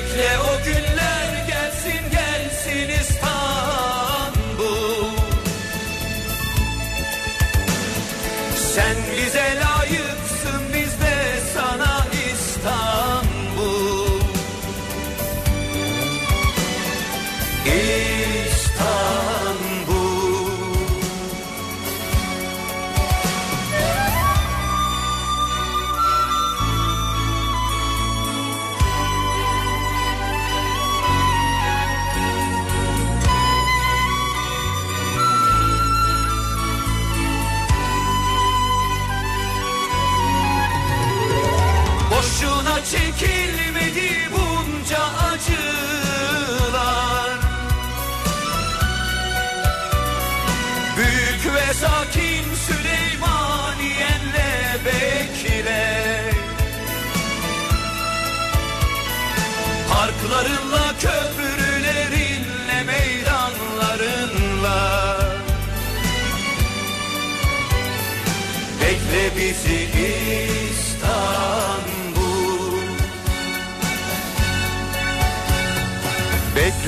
Bekle o günler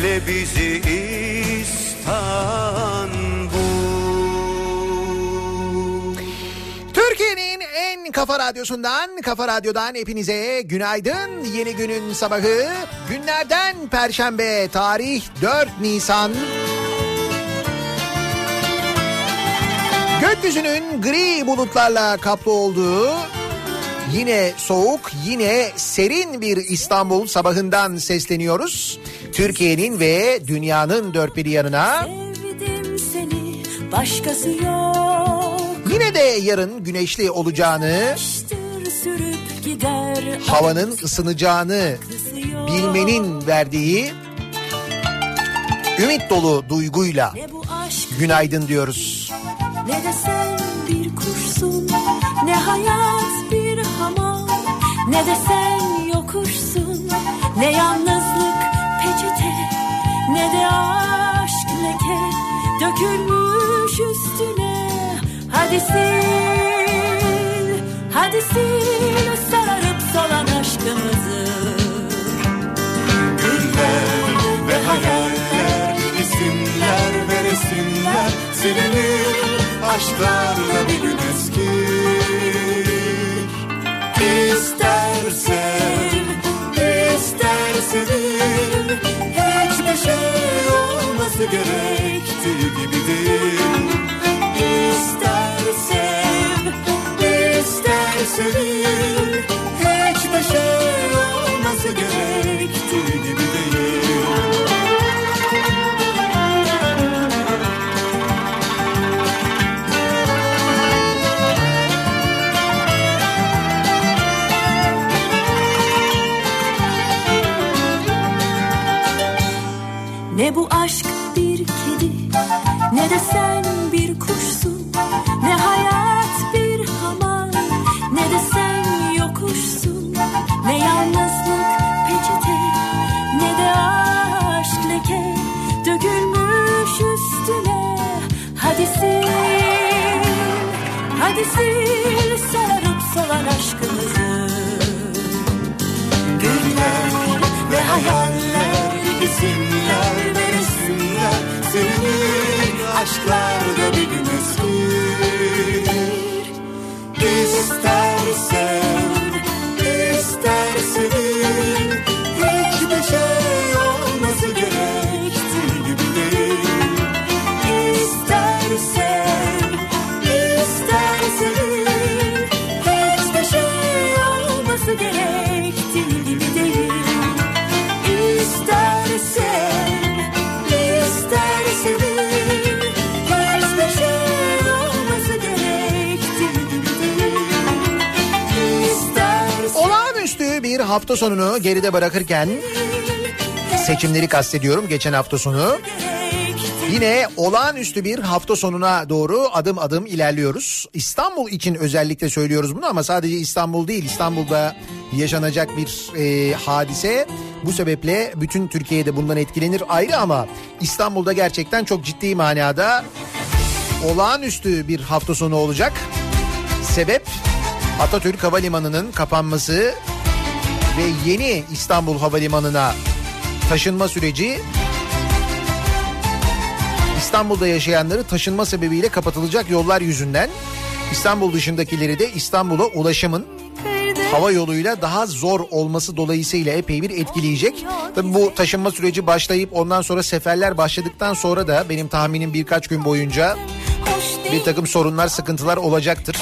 Bekle bizi İstanbul Türkiye'nin en kafa radyosundan, kafa radyodan hepinize günaydın. Yeni günün sabahı günlerden perşembe tarih 4 Nisan. Gökyüzünün gri bulutlarla kaplı olduğu yine soğuk yine serin bir İstanbul sabahından sesleniyoruz. Türkiye'nin ve dünyanın dört bir yanına. Seni başkası yok. Yine de yarın güneşli olacağını, gider. havanın ısınacağını bilmenin verdiği ümit dolu duyguyla günaydın diyoruz. ne de sen bir kuşsun. Ne hayat bir hamam. Ne de sen yokuşsun. Ne peçete. Ne de aşk leke. Dökülmüş üstüne. Hadi sil. Hadi sil sararıp solan aşkımızı. Güller ve hayaller, isimler ve resimler silinir aşklarla bir gün eskir İster sev, Hiçbir şey olması gerektiği gibi değil İster sev, ister sevil Hiçbir şey olması gerektiği gibi değil sonunu geride bırakırken seçimleri kastediyorum geçen hafta sonu. Yine olağanüstü bir hafta sonuna doğru adım adım ilerliyoruz. İstanbul için özellikle söylüyoruz bunu ama sadece İstanbul değil. İstanbul'da yaşanacak bir e, hadise. Bu sebeple bütün Türkiye'de bundan etkilenir ayrı ama İstanbul'da gerçekten çok ciddi manada olağanüstü bir hafta sonu olacak. Sebep Atatürk Havalimanı'nın kapanması ve yeni İstanbul Havalimanı'na taşınma süreci İstanbul'da yaşayanları taşınma sebebiyle kapatılacak yollar yüzünden İstanbul dışındakileri de İstanbul'a ulaşımın hava yoluyla daha zor olması dolayısıyla epey bir etkileyecek. Tabii bu taşınma süreci başlayıp ondan sonra seferler başladıktan sonra da benim tahminim birkaç gün boyunca bir takım sorunlar, sıkıntılar olacaktır.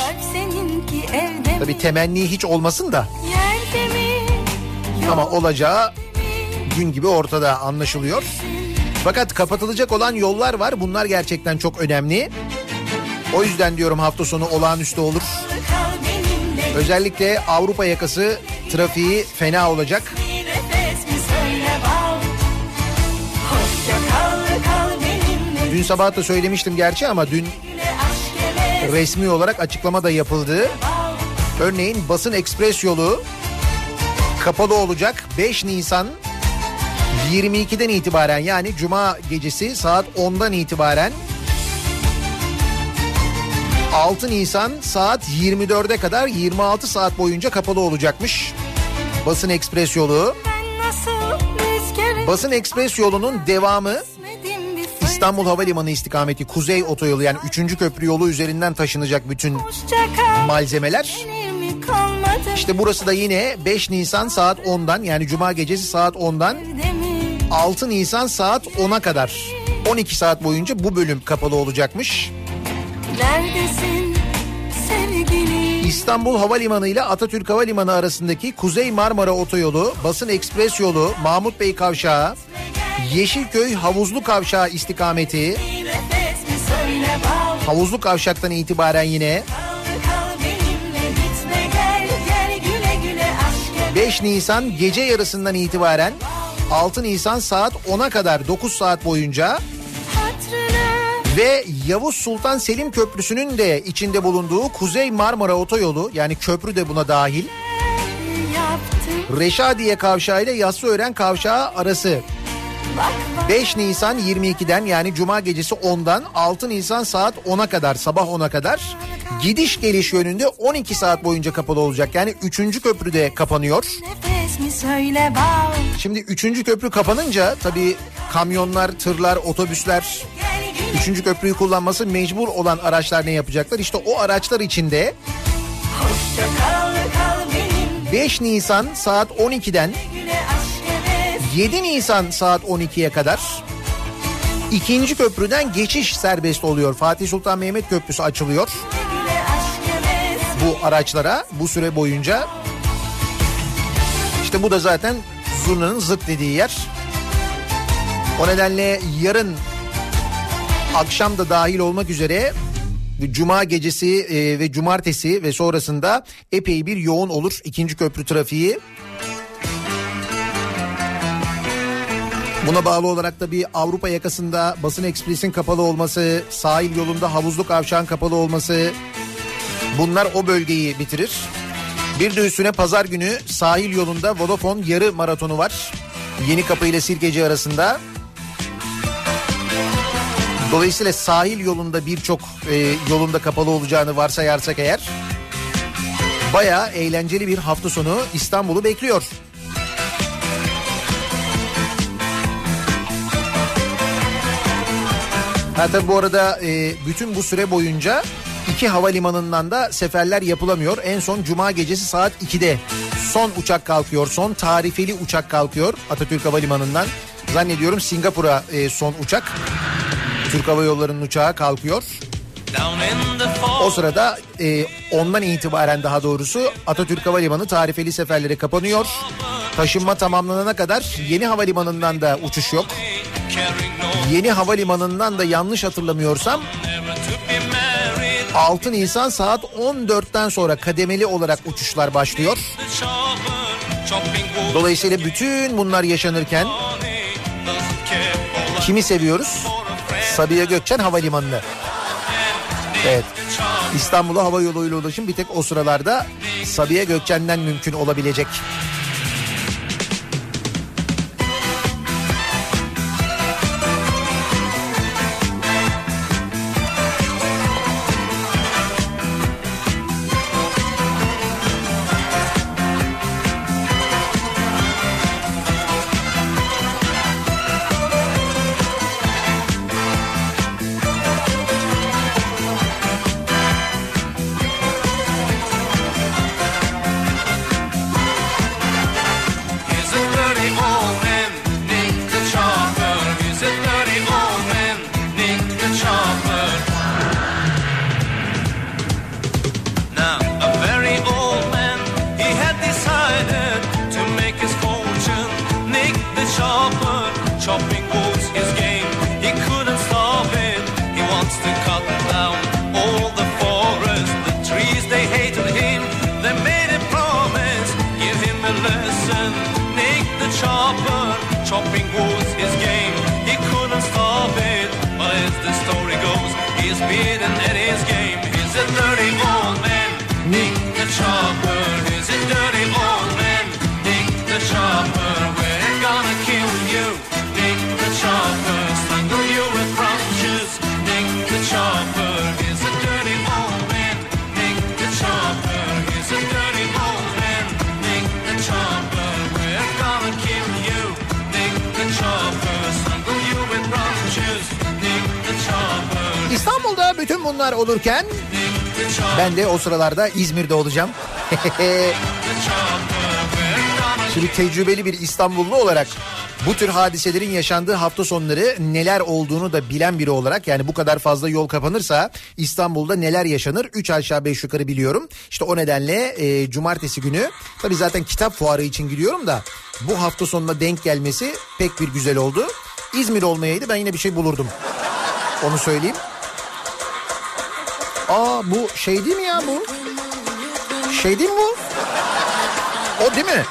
Tabii temenni hiç olmasın da mi? Ama olacağı gün gibi ortada anlaşılıyor. Fakat kapatılacak olan yollar var. Bunlar gerçekten çok önemli. O yüzden diyorum hafta sonu olağanüstü olur. Özellikle Avrupa yakası trafiği fena olacak. Dün sabah da söylemiştim gerçi ama dün resmi olarak açıklama da yapıldı. Örneğin basın ekspres yolu kapalı olacak 5 Nisan 22'den itibaren yani cuma gecesi saat 10'dan itibaren 6 Nisan saat 24'e kadar 26 saat boyunca kapalı olacakmış. Basın ekspres yolu. Basın ekspres yolunun devamı. İstanbul Havalimanı istikameti Kuzey Otoyolu yani 3. köprü yolu üzerinden taşınacak bütün malzemeler. İşte burası da yine 5 Nisan saat 10'dan yani cuma gecesi saat 10'dan Yerde mi? 6 Nisan saat 10'a kadar 12 saat boyunca bu bölüm kapalı olacakmış. Neredesin sevgili İstanbul Havalimanı ile Atatürk Havalimanı arasındaki Kuzey Marmara Otoyolu, Basın Ekspres Yolu, Mahmut Bey Kavşağı, Yeşilköy Havuzlu Kavşağı istikameti, Havuzlu Kavşak'tan itibaren yine 5 Nisan gece yarısından itibaren 6 Nisan saat 10'a kadar 9 saat boyunca ve Yavuz Sultan Selim Köprüsü'nün de içinde bulunduğu Kuzey Marmara Otoyolu yani köprü de buna dahil Reşadiye Kavşağı ile Yassıören Kavşağı arası 5 Nisan 22'den yani Cuma gecesi 10'dan 6 Nisan saat 10'a kadar sabah 10'a kadar gidiş geliş yönünde 12 saat boyunca kapalı olacak. Yani 3. köprü de kapanıyor. Şimdi 3. köprü kapanınca tabii kamyonlar, tırlar, otobüsler Gel güle Üçüncü köprüyü kullanması mecbur olan araçlar ne yapacaklar? İşte o araçlar içinde Hoşça kal kal benimle 5 Nisan saat 12'den güle aşk heves 7 Nisan saat 12'ye kadar ikinci köprüden geçiş serbest oluyor. Fatih Sultan Mehmet Köprüsü açılıyor bu araçlara bu süre boyunca. İşte bu da zaten zurnanın zıt dediği yer. O nedenle yarın akşam da dahil olmak üzere Cuma gecesi e, ve cumartesi ve sonrasında epey bir yoğun olur ikinci köprü trafiği. Buna bağlı olarak da bir Avrupa yakasında basın ekspresin kapalı olması, sahil yolunda havuzlu kavşağın kapalı olması bunlar o bölgeyi bitirir. Bir de üstüne pazar günü sahil yolunda Vodafone yarı maratonu var. Yeni Kapı ile Sirkeci arasında. Dolayısıyla sahil yolunda birçok e, yolunda kapalı olacağını varsayarsak eğer bayağı eğlenceli bir hafta sonu İstanbul'u bekliyor. Ha tabii bu arada e, bütün bu süre boyunca iki havalimanından da seferler yapılamıyor. En son cuma gecesi saat 2'de son uçak kalkıyor. Son tarifeli uçak kalkıyor Atatürk Havalimanı'ndan. Zannediyorum Singapur'a e, son uçak. Türk Hava Yolları'nın uçağı kalkıyor. O sırada e, ondan itibaren daha doğrusu Atatürk Havalimanı tarifeli seferlere kapanıyor. Taşınma tamamlanana kadar yeni havalimanından da uçuş yok. Yeni havalimanından da yanlış hatırlamıyorsam 6 Nisan saat 14'ten sonra kademeli olarak uçuşlar başlıyor. Dolayısıyla bütün bunlar yaşanırken kimi seviyoruz? Sabiha Gökçen Havalimanı'nı. Evet. İstanbul'a hava yoluyla ulaşım bir tek o sıralarda Sabiha Gökçen'den mümkün olabilecek. Ben de o sıralarda İzmir'de olacağım. Şimdi tecrübeli bir İstanbullu olarak bu tür hadiselerin yaşandığı hafta sonları neler olduğunu da bilen biri olarak yani bu kadar fazla yol kapanırsa İstanbul'da neler yaşanır 3 aşağı 5 yukarı biliyorum. İşte o nedenle e, cumartesi günü tabi zaten kitap fuarı için gidiyorum da bu hafta sonuna denk gelmesi pek bir güzel oldu. İzmir olmayaydı ben yine bir şey bulurdum. Onu söyleyeyim. Aa bu şey değil mi ya bu? Şey değil mi bu? O değil mi?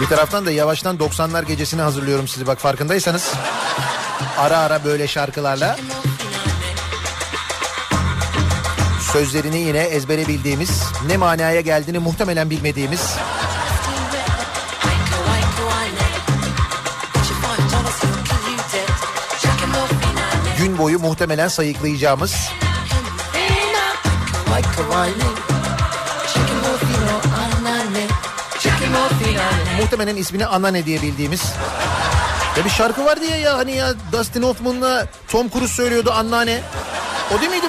Bir taraftan da yavaştan 90'lar gecesini hazırlıyorum sizi bak farkındaysanız. Ara ara böyle şarkılarla sözlerini yine ezbere bildiğimiz, ne manaya geldiğini muhtemelen bilmediğimiz gün boyu muhtemelen sayıklayacağımız muhtemelen ismini Anane diye bildiğimiz. Ya bir şarkı var diye ya hani ya Dustin Hoffman'la Tom Cruise söylüyordu Anneanne. O değil miydi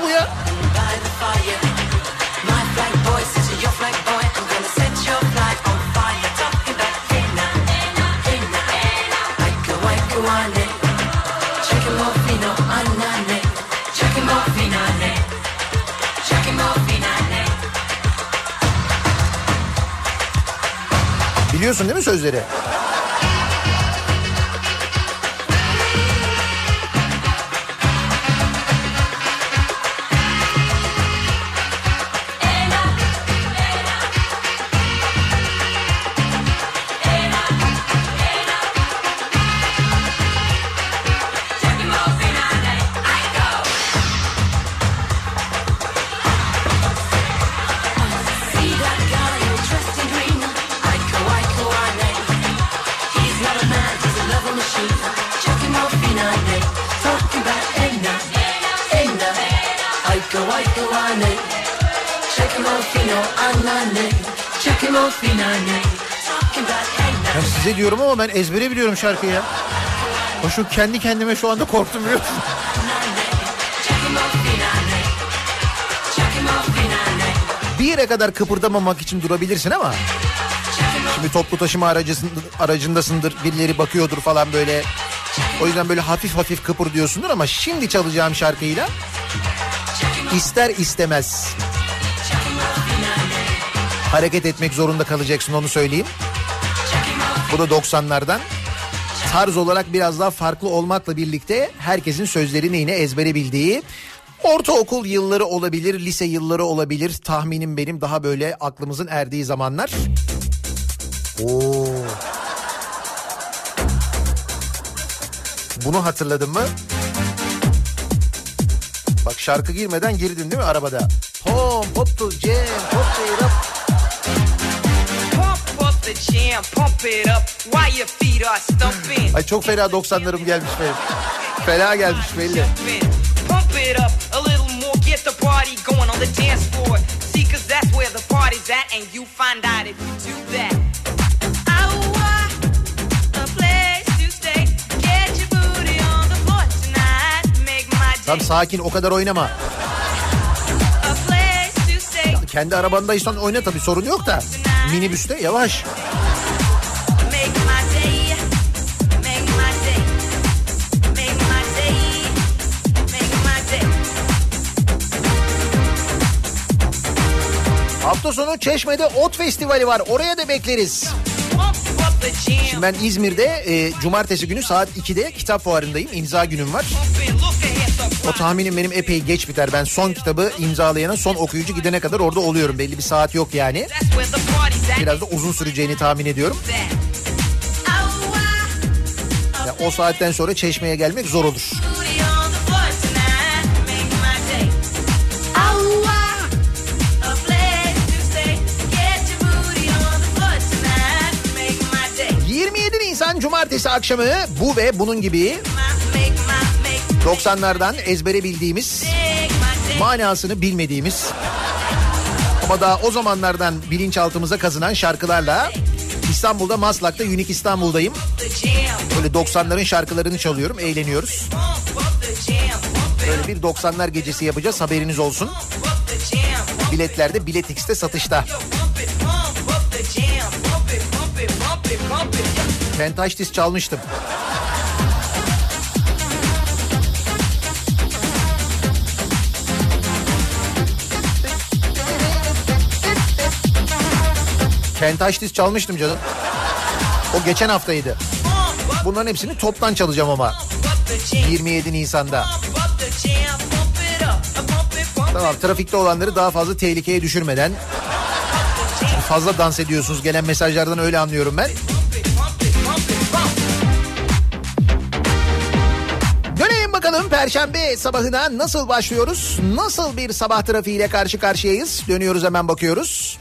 Biliyorsun değil mi sözleri? Size diyorum ama ben ezbere biliyorum şarkıyı ya. O şu kendi kendime şu anda korktum biliyor musun? Bir yere kadar kıpırdamamak için durabilirsin ama şimdi toplu taşıma aracısın, aracındasındır birileri bakıyordur falan böyle. O yüzden böyle hafif hafif kıpır diyorsundur ama şimdi çalacağım şarkıyla ister istemez hareket etmek zorunda kalacaksın onu söyleyeyim. Bu da 90'lardan. Tarz olarak biraz daha farklı olmakla birlikte herkesin sözlerini yine ezbere bildiği ortaokul yılları olabilir, lise yılları olabilir. Tahminim benim daha böyle aklımızın erdiği zamanlar. Oo. Bunu hatırladın mı? Bak şarkı girmeden girdin değil mi arabada? Pom, pop to jam, pop Ay çok fena 90'larım gelmiş benim. Fena gelmiş belli. Pump it up a little more, get the party going on the dance floor. See, cause that's where the party's at, and you find out if you do that. Our, a place to stay. Get your booty on the floor tonight. Make my day. Tam sakin o kadar oynama. Kendi arabandaysan oyna tabii sorun yok da. Minibüste yavaş. Hafta sonu Çeşme'de Ot Festivali var. Oraya da bekleriz. Şimdi ben İzmir'de e, cumartesi günü saat 2'de kitap fuarındayım. İmza günüm var. O tahminim benim epey geç biter. Ben son kitabı imzalayana son okuyucu gidene kadar orada oluyorum. Belli bir saat yok yani. Biraz da uzun süreceğini tahmin ediyorum. That. Oh, Ya o saatten sonra Çeşme'ye gelmek zor olur. booty on the floor tonight. Make my day. A place to stay. Get your booty on the floor tonight. Make my day. 27 Nisan Cumartesi akşamı bu ve bunun gibi 90'lardan ezbere bildiğimiz manasını bilmediğimiz ama daha o zamanlardan bilinçaltımıza kazınan şarkılarla İstanbul'da Maslak'ta Unique İstanbul'dayım. Böyle 90'ların şarkılarını çalıyorum, eğleniyoruz. Böyle bir 90'lar gecesi yapacağız haberiniz olsun. pump up the jam. Pump Biletler de Bilet X'te satışta. Pump it, Fentaştis çalmıştım canım. O geçen haftaydı. Bunların hepsini toptan çalacağım ama. Pump up the jam. 27 Nisan'da. Tamam trafikte olanları daha fazla tehlikeye düşürmeden. Fazla dans ediyorsunuz gelen mesajlardan öyle anlıyorum ben. Dönelim bakalım Perşembe sabahına nasıl başlıyoruz? Nasıl bir sabah trafiğiyle karşı karşıyayız? Dönüyoruz hemen bakıyoruz.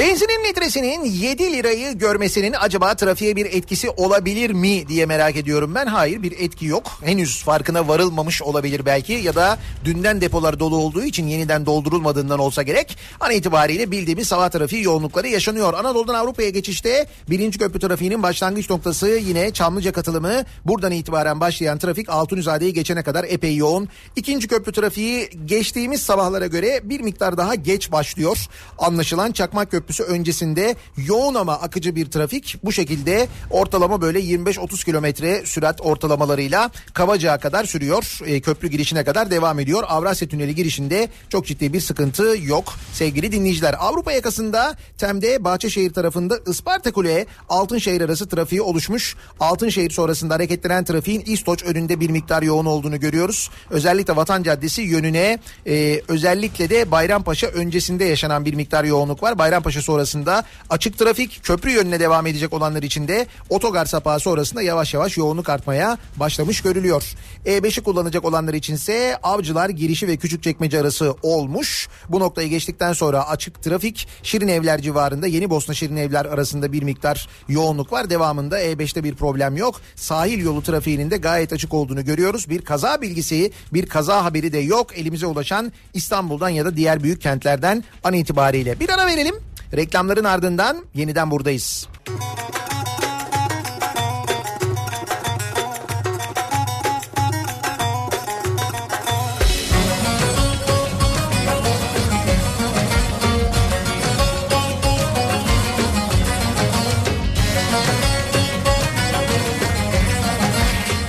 Benzinin litresinin 7 lirayı görmesinin acaba trafiğe bir etkisi olabilir mi diye merak ediyorum ben. Hayır bir etki yok. Henüz farkına varılmamış olabilir belki ya da dünden depolar dolu olduğu için yeniden doldurulmadığından olsa gerek. An itibariyle bildiğimiz hava trafiği yoğunlukları yaşanıyor. Anadolu'dan Avrupa'ya geçişte birinci köprü trafiğinin başlangıç noktası yine Çamlıca katılımı. Buradan itibaren başlayan trafik Altunizade'yi geçene kadar epey yoğun. İkinci köprü trafiği geçtiğimiz sabahlara göre bir miktar daha geç başlıyor. Anlaşılan Çakmak Köprüsü öncesinde yoğun ama akıcı bir trafik bu şekilde ortalama böyle 25-30 kilometre sürat ortalamalarıyla Kavacık'a kadar sürüyor. E, köprü girişine kadar devam ediyor. Avrasya Tüneli girişinde çok ciddi bir sıkıntı yok sevgili dinleyiciler. Avrupa yakasında Tem'de Bahçeşehir tarafında Isparta Kule Altınşehir arası trafiği oluşmuş. Altınşehir sonrasında hareketlenen trafiğin İstoç önünde bir miktar yoğun olduğunu görüyoruz. Özellikle Vatan Caddesi yönüne e, özellikle de Bayrampaşa öncesinde yaşanan bir miktar yoğunluk var. Bayrampaşa sonrasında açık trafik köprü yönüne devam edecek olanlar için de otogar sapağı sonrasında yavaş yavaş yoğunluk artmaya başlamış görülüyor. E5'i kullanacak olanlar içinse Avcılar girişi ve Küçükçekmece arası olmuş. Bu noktayı geçtikten sonra açık trafik Şirin Evler civarında Yeni Bosna Şirin Evler arasında bir miktar yoğunluk var. Devamında E5'te bir problem yok. Sahil yolu trafiğinin de gayet açık olduğunu görüyoruz. Bir kaza bilgisi, bir kaza haberi de yok. Elimize ulaşan İstanbul'dan ya da diğer büyük kentlerden an itibariyle. Bir ara verelim. Reklamların ardından yeniden buradayız.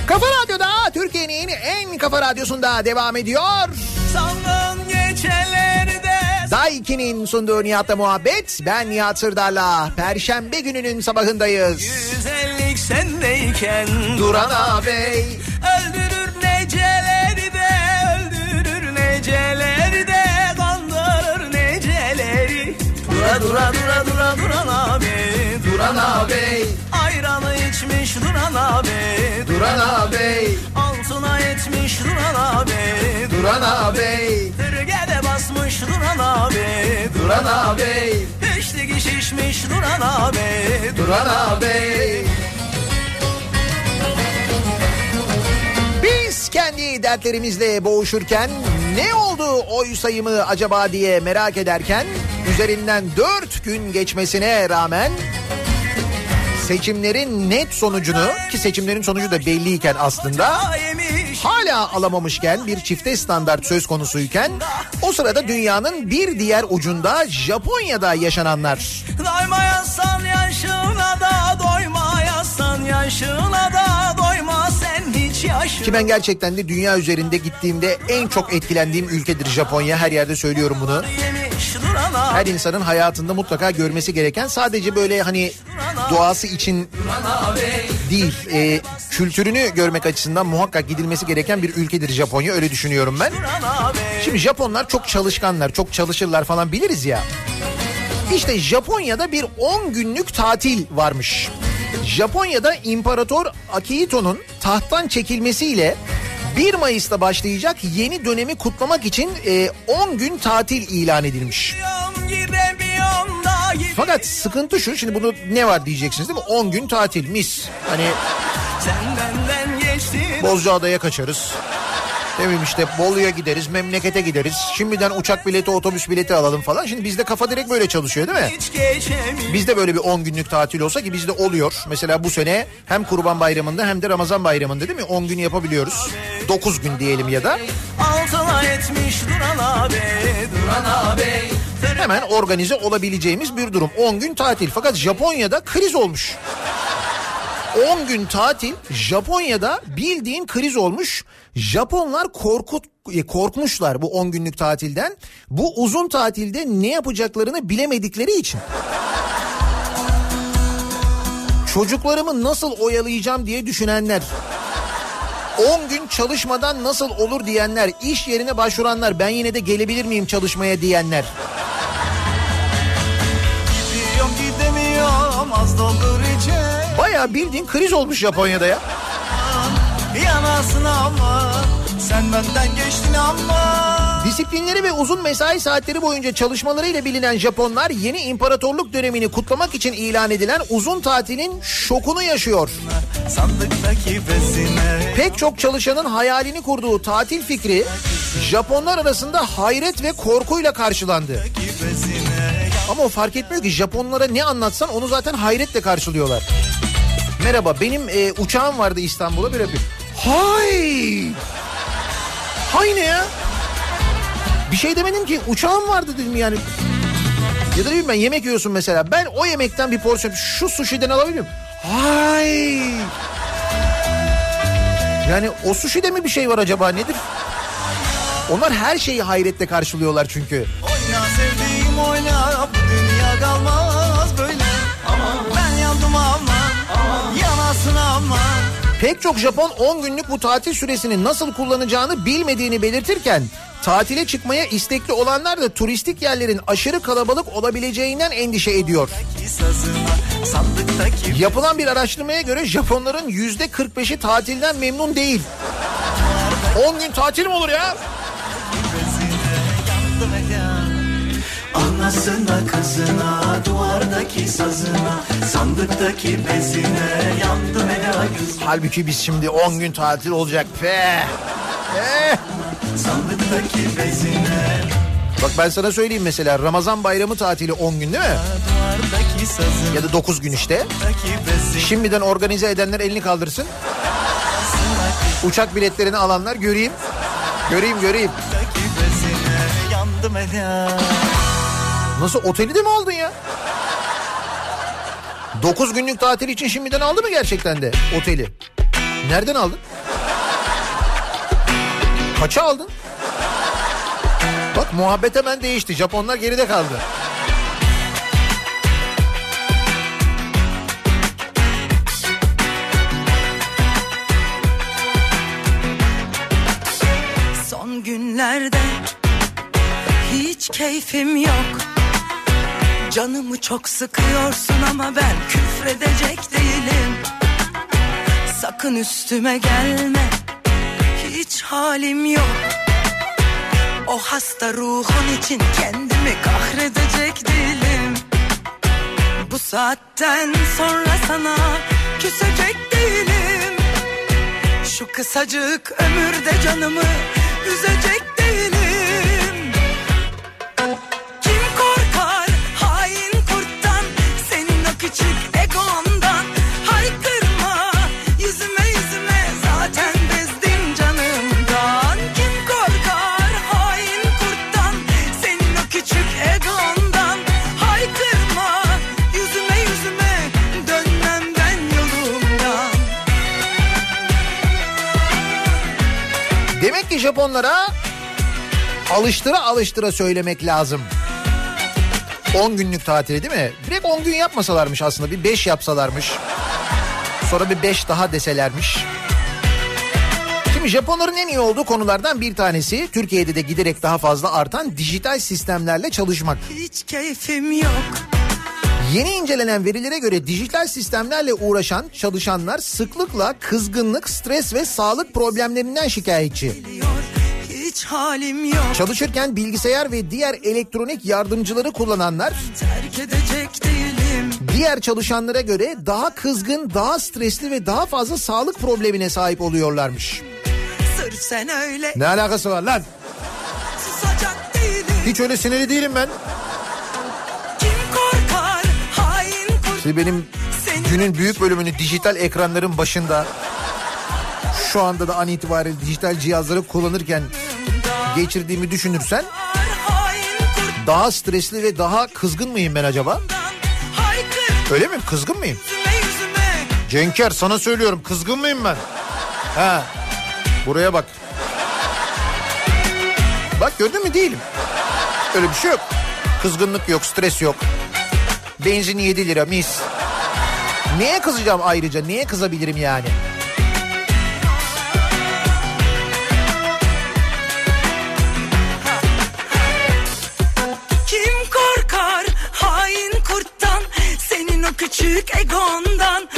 Kafa Radyo'da Türkiye'nin en kafa radyosunda devam ediyor. Sandığın gecelerde Daiki'nin sunduğu Nihat'la muhabbet. Ben Nihat Sırdar'la. Perşembe gününün sabahındayız. güzellik sendeyken Duran ağabey. Öldürür neceleri de öldürür neceleri de kandırır neceleri Dura dura dura dura duran abi Duran ağabey. Ayranı içmiş duran abi Duran ağabey. Altına etmiş duran abi Duran ağabey. Tırgede basmış duran abi Duran ağabey. Peşteki şişmiş duran abi Duran ağabey. Biz kendi dertlerimizle boğuşurken ne oldu oy sayımı acaba diye merak ederken üzerinden dört gün geçmesine rağmen seçimlerin net sonucunu ki seçimlerin sonucu da belliyken aslında hala alamamışken bir çifte standart söz konusuyken o sırada dünyanın bir diğer ucunda Japonya'da yaşananlar. Doymayasan yaşına da doymayasan yaşına da doyma sen hiç yaşına Ki ben gerçekten de dünya üzerinde gittiğimde en çok etkilendiğim ülkedir Japonya. Her yerde söylüyorum bunu. Her insanın hayatında mutlaka görmesi gereken sadece böyle hani doğası için değil e, kültürünü görmek açısından muhakkak gidilmesi gereken bir ülkedir Japonya öyle düşünüyorum ben. Şimdi Japonlar çok çalışkanlar çok çalışırlar falan biliriz ya. İşte Japonya'da bir 10 günlük tatil varmış. Japonya'da İmparator Akihito'nun tahttan çekilmesiyle 1 Mayıs'ta başlayacak yeni dönemi kutlamak için e, 10 gün tatil ilan edilmiş. Fakat sıkıntı şu şimdi bunu ne var diyeceksiniz değil mi? 10 gün tatil mis. Hani Bozcaada'ya kaçarız. Ne bileyim işte Bolu'ya gideriz, memlekete gideriz. Şimdiden uçak bileti, otobüs bileti alalım falan. Şimdi bizde kafa direkt böyle çalışıyor değil mi? Bizde böyle bir 10 günlük tatil olsa ki bizde oluyor. Mesela bu sene hem Kurban Bayramı'nda hem de Ramazan Bayramı'nda değil mi? 10 gün yapabiliyoruz. 9 gün diyelim ya da. Altına etmiş duran abi Duran abi Hemen organize olabileceğimiz bir durum. 10 gün tatil. Fakat Japonya'da kriz olmuş. 10 gün tatil Japonya'da bildiğin kriz olmuş. Japonlar korkut e, korkmuşlar bu 10 günlük tatilden. Bu uzun tatilde ne yapacaklarını bilemedikleri için. Çocuklarımı nasıl oyalayacağım diye düşünenler. 10 gün çalışmadan nasıl olur diyenler, iş yerine başvuranlar, ben yine de gelebilir miyim çalışmaya diyenler. Bayağı bildiğin kriz olmuş Japonya'da ya. Yanasın ama Sen benden geçtin ama Disiplinleri ve uzun mesai saatleri boyunca çalışmalarıyla bilinen Japonlar yeni imparatorluk dönemini kutlamak için ilan edilen uzun tatilin şokunu yaşıyor. Pek çok çalışanın hayalini kurduğu tatil fikri Japonlar arasında hayret ve korkuyla karşılandı. Ama o fark etmiyor ki Japonlara ne anlatsan onu zaten hayretle karşılıyorlar. Merhaba benim e, uçağım vardı İstanbul'a böyle bir hay hay ne ya? Bir şey demedim ki uçağım vardı dedim yani. Ya da bileyim ben yemek yiyorsun mesela. Ben o yemekten bir porsiyon şu sushi'den alabilir miyim? Hay. Yani o sushi'de mi bir şey var acaba nedir? Onlar her şeyi hayretle karşılıyorlar çünkü. Oyna sevdiğim oyna Bu dünya kalmaz böyle Ben yandım ama Yanasın ama Pek çok Japon 10 günlük bu tatil süresini nasıl kullanacağını bilmediğini belirtirken tatile çıkmaya istekli olanlar da turistik yerlerin aşırı kalabalık olabileceğinden endişe ediyor. Yapılan bir araştırmaya göre Japonların yüzde 45'i tatilden memnun değil. 10 gün tatil mi olur ya? Anasına kızına Duvardaki sazına Sandıktaki bezine Yandım ela yüz Halbuki biz şimdi 10 gün tatil olacak. Fe. Eh. Sandıktaki bezine Bak ben sana söyleyeyim mesela Ramazan bayramı tatili 10 gün değil mi? Ya da 9 gün işte. Şimdiden organize edenler elini kaldırsın. Uçak biletlerini alanlar göreyim. Göreyim göreyim. Nasıl oteli de mi aldın ya? 9 günlük tatil için şimdiden aldı mı gerçekten de oteli? Nereden aldın? Kaça aldın? Bak muhabbet hemen değişti. Japonlar geride kaldı. Son günlerde hiç keyfim yok Canımı çok sıkıyorsun ama ben küfredecek değilim Sakın üstüme gelme hiç halim yok. O hasta ruhun için kendimi kahredecek değilim. Bu saatten sonra sana küsecek değilim. Şu kısacık ömürde canımı üzecek Japonlara alıştıra alıştıra söylemek lazım. 10 günlük tatili değil mi? Direkt 10 gün yapmasalarmış aslında bir 5 yapsalarmış. Sonra bir 5 daha deselermiş. Şimdi Japonların en iyi olduğu konulardan bir tanesi Türkiye'de de giderek daha fazla artan dijital sistemlerle çalışmak. Hiç keyfim yok Yeni incelenen verilere göre dijital sistemlerle uğraşan çalışanlar sıklıkla kızgınlık, stres ve sağlık problemlerinden şikayetçi. Çalışırken bilgisayar ve diğer elektronik yardımcıları kullananlar diğer çalışanlara göre daha kızgın, daha stresli ve daha fazla sağlık problemine sahip oluyorlarmış. Ne alakası var lan? Hiç öyle sinirli değilim ben. Şimdi benim günün büyük bölümünü dijital ekranların başında şu anda da an itibariyle dijital cihazları kullanırken geçirdiğimi düşünürsen daha stresli ve daha kızgın mıyım ben acaba? Öyle mi? Kızgın mıyım? Cenker sana söylüyorum kızgın mıyım ben? Ha. Buraya bak. Bak gördün mü değilim. Öyle bir şey yok. Kızgınlık yok, stres yok. Benzin 7 lira mis. Neye kızacağım ayrıca? Neye kızabilirim yani? Kim korkar hain kurttan Senin o küçük egondan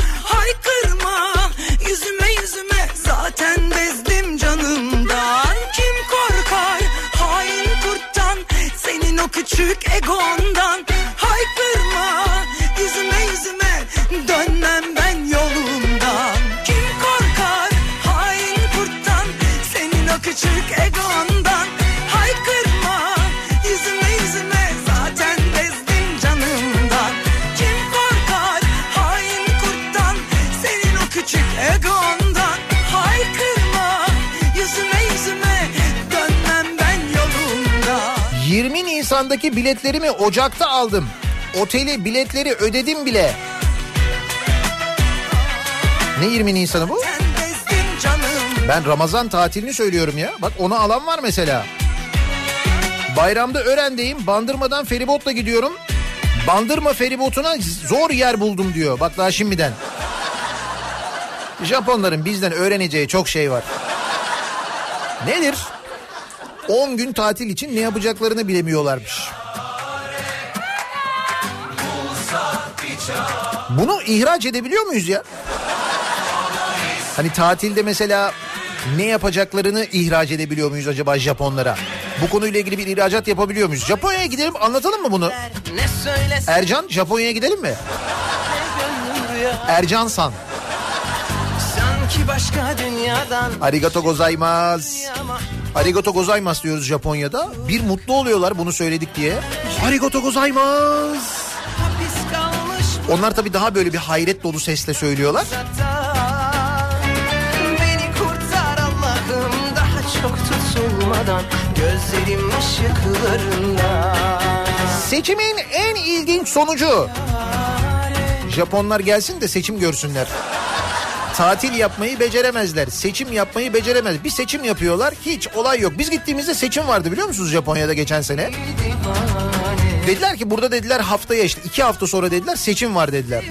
Nisan'daki biletlerimi Ocak'ta aldım. Oteli biletleri ödedim bile. Ne 20 Nisan'ı bu? Ben Ramazan tatilini söylüyorum ya. Bak onu alan var mesela. Bayramda Ören'deyim. Bandırmadan feribotla gidiyorum. Bandırma feribotuna zor yer buldum diyor. Bak daha şimdiden. Japonların bizden öğreneceği çok şey var. Nedir? 10 gün tatil için ne yapacaklarını bilemiyorlarmış. Bunu ihraç edebiliyor muyuz ya? Hani tatilde mesela ne yapacaklarını ihraç edebiliyor muyuz acaba Japonlara? Bu konuyla ilgili bir ihracat yapabiliyor muyuz? Japonya'ya gidelim anlatalım mı bunu? Ercan Japonya'ya gidelim mi? Ercan San. Sanki başka dünyadan Arigato gozaimasu. Arigato gozaimasu diyoruz Japonya'da. Bir mutlu oluyorlar bunu söyledik diye. Arigato gozaimasu. Onlar tabii daha böyle bir hayret dolu sesle söylüyorlar. uzakta Beni kurtar Allah'ım daha çok tutulmadan Gözlerim ışıklarında Seçimin en ilginç sonucu. Japonlar gelsin de seçim görsünler. Tatil yapmayı beceremezler. Seçim yapmayı beceremez. Bir seçim yapıyorlar. Hiç olay yok. Biz gittiğimizde seçim vardı biliyor musunuz Japonya'da geçen sene? Dediler ki burada dediler haftaya işte iki hafta sonra dediler seçim var dediler.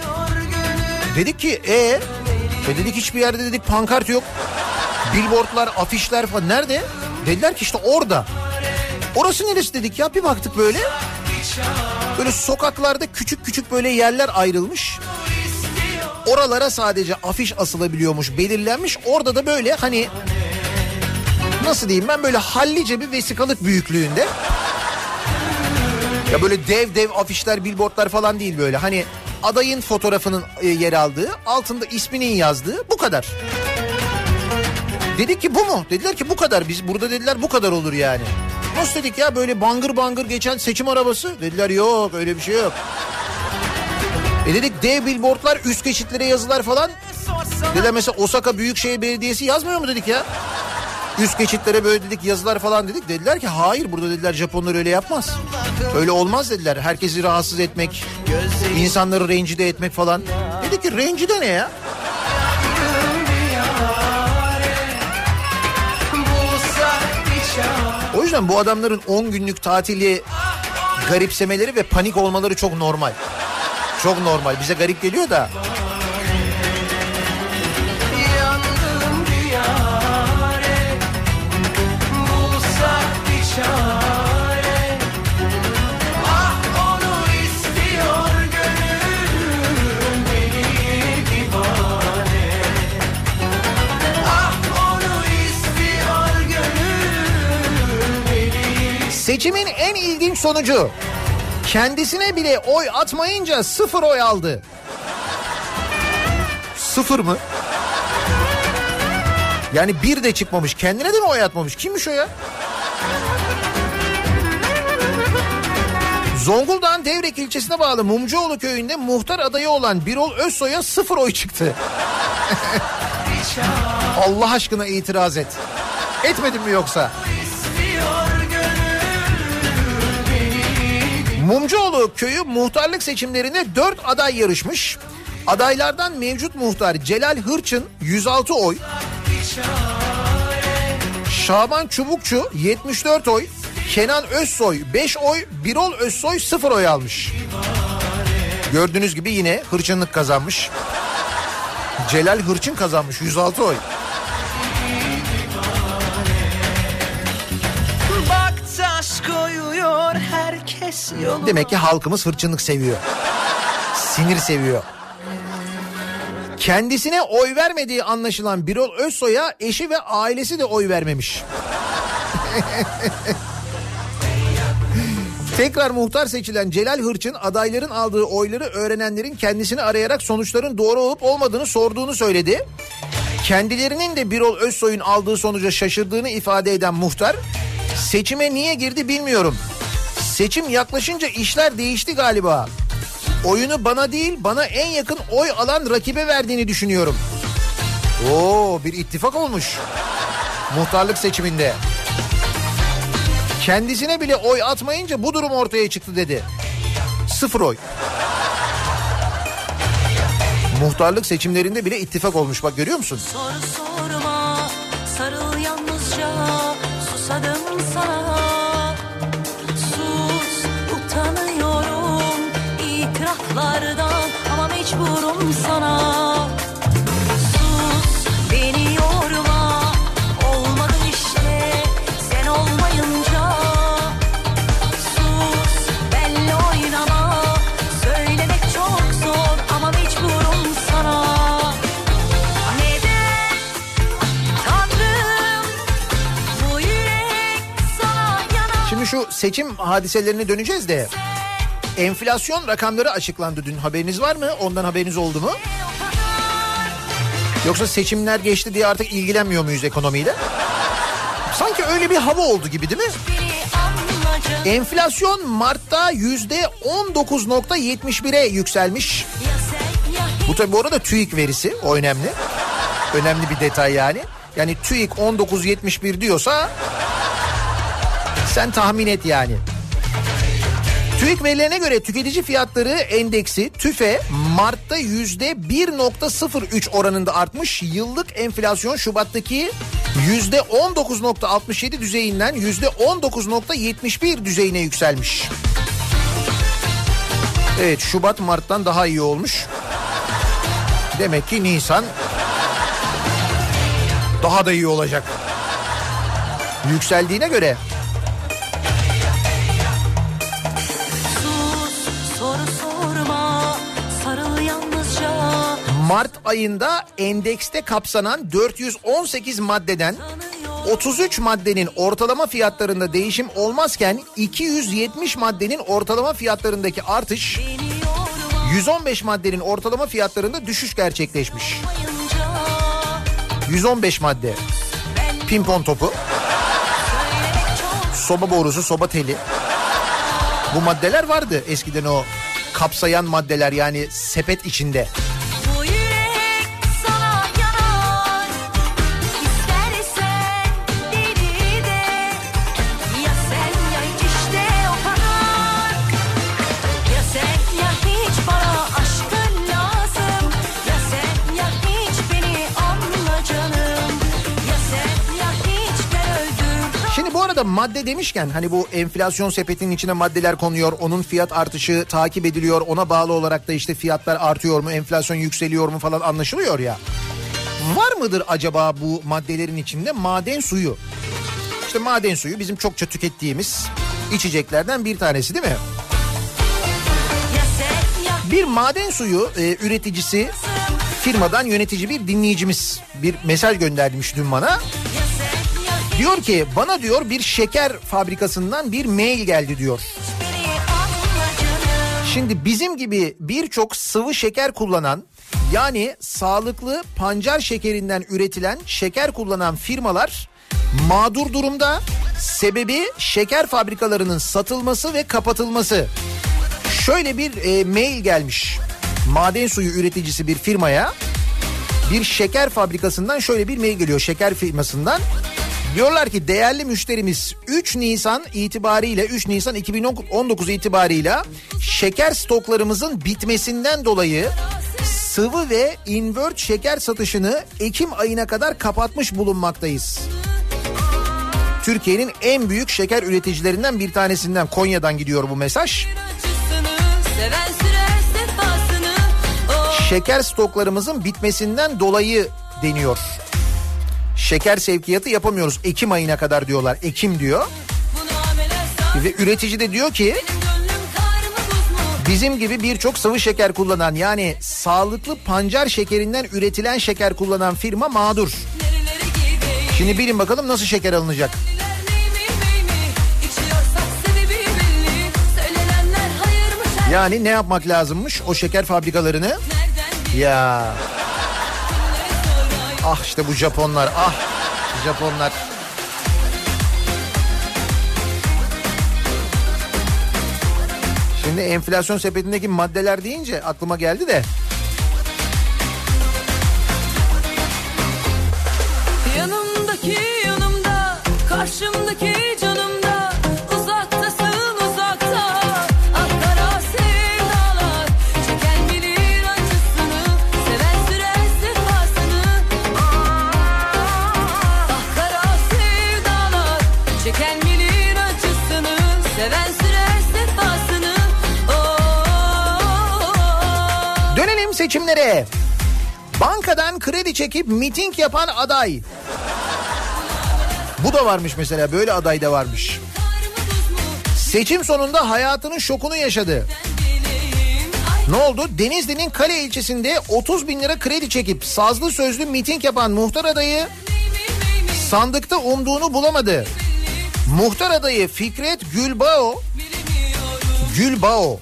Dedik ki e, e dedik hiçbir yerde dedik pankart yok. Billboardlar, afişler falan nerede? Dediler ki işte orada. Orası neresi dedik ya bir baktık böyle. Böyle sokaklarda küçük küçük böyle yerler ayrılmış. Oralara sadece afiş asılabiliyormuş, belirlenmiş. Orada da böyle hani nasıl diyeyim ben böyle hallice bir vesikalık büyüklüğünde. Ya böyle dev dev afişler, billboardlar falan değil böyle. Hani adayın fotoğrafının e, yer aldığı, altında isminin yazdığı bu kadar. Dedik ki bu mu? Dediler ki bu kadar. Biz burada dediler bu kadar olur yani. Nasıl dedik ya böyle bangır bangır geçen seçim arabası? Dediler yok öyle bir şey yok. E dedik dev billboardlar üst geçitlere yazılar falan. Dediler mesela Osaka Büyükşehir Belediyesi yazmıyor mu dedik ya? Üst geçitlere böyle dedik yazılar falan dedik. Dediler ki hayır burada dediler Japonlar öyle yapmaz. Öyle olmaz dediler. Herkesi rahatsız etmek, insanları rencide etmek falan. Dedik ki rencide ne ya? O yüzden bu adamların 10 günlük tatili garipsemeleri ve panik olmaları çok normal. Çok normal. Bize garip geliyor da. Ah Ah Seçimin en ilginç sonucu. Kendisine bile oy atmayınca sıfır oy aldı. Sıfır mı? Yani bir de çıkmamış. Kendine de mi oy atmamış? Kimmiş o ya? Zonguldak'ın Devrek ilçesine bağlı Mumcuoğlu köyünde muhtar adayı olan Birol Özsoy'a sıfır oy çıktı. Allah aşkına itiraz et. Etmedin mi yoksa? Mumcuoğlu köyü muhtarlık seçimlerinde 4 aday yarışmış. Adaylardan mevcut muhtar Celal Hırçın 106 oy. Şaban Çubukçu 74 oy. Kenan Özsoy 5 oy. Birol Özsoy 0 oy almış. Gördüğünüz gibi yine hırçınlık kazanmış. Celal Hırçın kazanmış 106 oy. Yoluna Demek ki halkımız hırçınlık seviyor. Sinir seviyor. Kendisine oy vermediği anlaşılan Birol Özsoy'a eşi ve ailesi de oy vermemiş. Tekrar muhtar seçilen Celal Hırçın adayların aldığı oyları öğrenenlerin kendisini arayarak sonuçların doğru olup olmadığını sorduğunu söyledi. Kendilerinin de Birol Özsoy'un aldığı sonuca şaşırdığını ifade eden muhtar seçime niye girdi bilmiyorum. Seçim yaklaşınca işler değişti galiba. Oyunu bana değil bana en yakın oy alan rakibe verdiğini düşünüyorum. Oo bir ittifak olmuş. Muhtarlık seçiminde. Kendisine bile oy atmayınca bu durum ortaya çıktı dedi. Sıfır oy. Muhtarlık seçimlerinde bile ittifak olmuş bak görüyor musun? Soru sorma mecburum sana. Sus beni yorma. Olmadı işte sen olmayınca. Sus benle oynama. Söylemek çok zor ama mecburum sana. Neden Tanrım bu yürek sana yanar. Şimdi şu seçim hadiselerine döneceğiz de enflasyon rakamları açıklandı dün haberiniz var mı? Ondan haberiniz oldu mu? Yoksa seçimler geçti diye artık ilgilenmiyor muyuz ekonomiyle? Sanki öyle bir hava oldu gibi değil mi? Enflasyon Mart'ta yüzde 19.71'e yükselmiş. Bu tabi bu arada TÜİK verisi o önemli. Önemli bir detay yani. Yani TÜİK 19.71 diyorsa sen tahmin et yani. TÜİK verilerine göre tüketici fiyatları endeksi TÜFE Mart'ta yüzde 1.03 oranında artmış. Yıllık enflasyon Şubat'taki yüzde 19.67 düzeyinden yüzde 19.71 düzeyine yükselmiş. Evet Şubat Mart'tan daha iyi olmuş. Demek ki Nisan daha da iyi olacak. Yükseldiğine göre Mart ayında endekste kapsanan 418 maddeden 33 maddenin ortalama fiyatlarında değişim olmazken 270 maddenin ortalama fiyatlarındaki artış beni yorma 115 maddenin ortalama fiyatlarında düşüş gerçekleşmiş. olmayınca 115 madde. Pimpon topu, soba borusu, soba teli. Bu maddeler vardı eskiden o kapsayan maddeler yani sepet içinde. Arada madde demişken hani bu enflasyon sepetinin içine maddeler konuyor. Onun fiyat artışı takip ediliyor. Ona bağlı olarak da işte fiyatlar artıyor mu, enflasyon yükseliyor mu falan anlaşılıyor ya. Var mıdır acaba bu maddelerin içinde maden suyu? İşte maden suyu bizim çokça tükettiğimiz içeceklerden bir tanesi değil mi? Bir maden suyu e, üreticisi firmadan yönetici bir dinleyicimiz bir mesaj göndermiş dün bana. Diyor ki bana diyor bir şeker fabrikasından bir mail geldi diyor. Şimdi bizim gibi birçok sıvı şeker kullanan yani sağlıklı pancar şekerinden üretilen şeker kullanan firmalar mağdur durumda. Sebebi şeker fabrikalarının satılması ve kapatılması. Şöyle bir e, mail gelmiş. Maden suyu üreticisi bir firmaya bir şeker fabrikasından şöyle bir mail geliyor şeker firmasından. Diyorlar ki değerli müşterimiz 3 Nisan itibariyle 3 Nisan 2019 itibarıyla şeker stoklarımızın bitmesinden dolayı sıvı ve invert şeker satışını Ekim ayına kadar kapatmış bulunmaktayız. Türkiye'nin en büyük şeker üreticilerinden bir tanesinden Konya'dan gidiyor bu mesaj. Şeker stoklarımızın bitmesinden dolayı deniyor. Şeker sevkiyatı yapamıyoruz Ekim ayına kadar diyorlar. Ekim diyor. Ve üretici de diyor ki bizim gibi birçok sıvı şeker kullanan yani sağlıklı pancar şekerinden üretilen şeker kullanan firma mağdur. Şimdi bilin bakalım nasıl şeker alınacak. Yani ne yapmak lazımmış o şeker fabrikalarını? Ya ah işte bu Japonlar ah Japonlar. Şimdi enflasyon sepetindeki maddeler deyince aklıma geldi de Yanımdaki yanımda Karşımdaki Seçimlere. Bankadan kredi çekip miting yapan aday. Bu da varmış mesela böyle aday da varmış. Seçim sonunda hayatının şokunu yaşadı. Ne oldu? Denizli'nin Kale ilçesinde 30 bin lira kredi çekip sazlı sözlü miting yapan muhtar adayı sandıkta umduğunu bulamadı. Muhtar adayı Fikret Gülbao Gülbao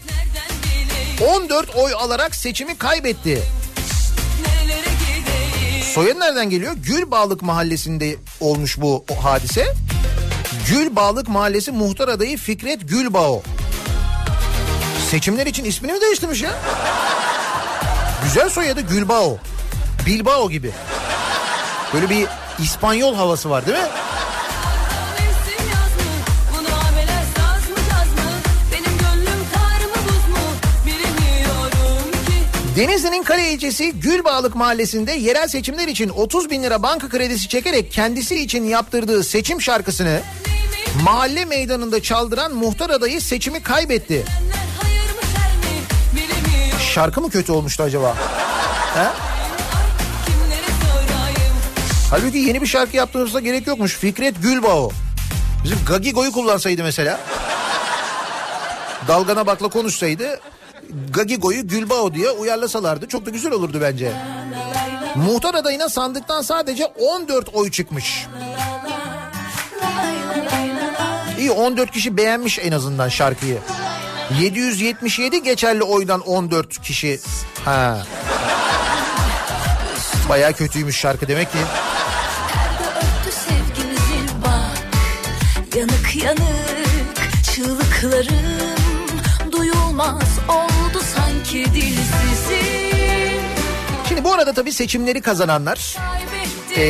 14 oy alarak seçimi kaybetti. Soyadı nereden geliyor? Gülbağlık mahallesinde olmuş bu o hadise. Gülbağlık mahallesi muhtar adayı Fikret Gülbao. Seçimler için ismini mi değiştirmiş ya? Güzel soyadı Gülbao. Bilbao gibi. Böyle bir İspanyol havası var değil mi? Denizli'nin Kale ilçesi Gülbağlık mahallesinde yerel seçimler için 30 bin lira banka kredisi çekerek kendisi için yaptırdığı seçim şarkısını mahalle meydanında çaldıran muhtar adayı seçimi kaybetti. Şarkı mı kötü olmuştu acaba? He? Halbuki yeni bir şarkı yaptığımızda gerek yokmuş. Fikret Gülbao. Bizim Gagigo'yu kullansaydı mesela. Dalgana bakla konuşsaydı Gagigo'yu Gülbao diye uyarlasalardı çok da güzel olurdu bence. Muhtar adayına sandıktan sadece 14 oy çıkmış. İyi 14 kişi beğenmiş en azından şarkıyı. 777 geçerli oydan 14 kişi. Ha. Baya kötüymüş şarkı demek ki. Yanık yanık çığlıklarım Duyulmaz dilsizim Şimdi bu arada tabii seçimleri kazananlar e,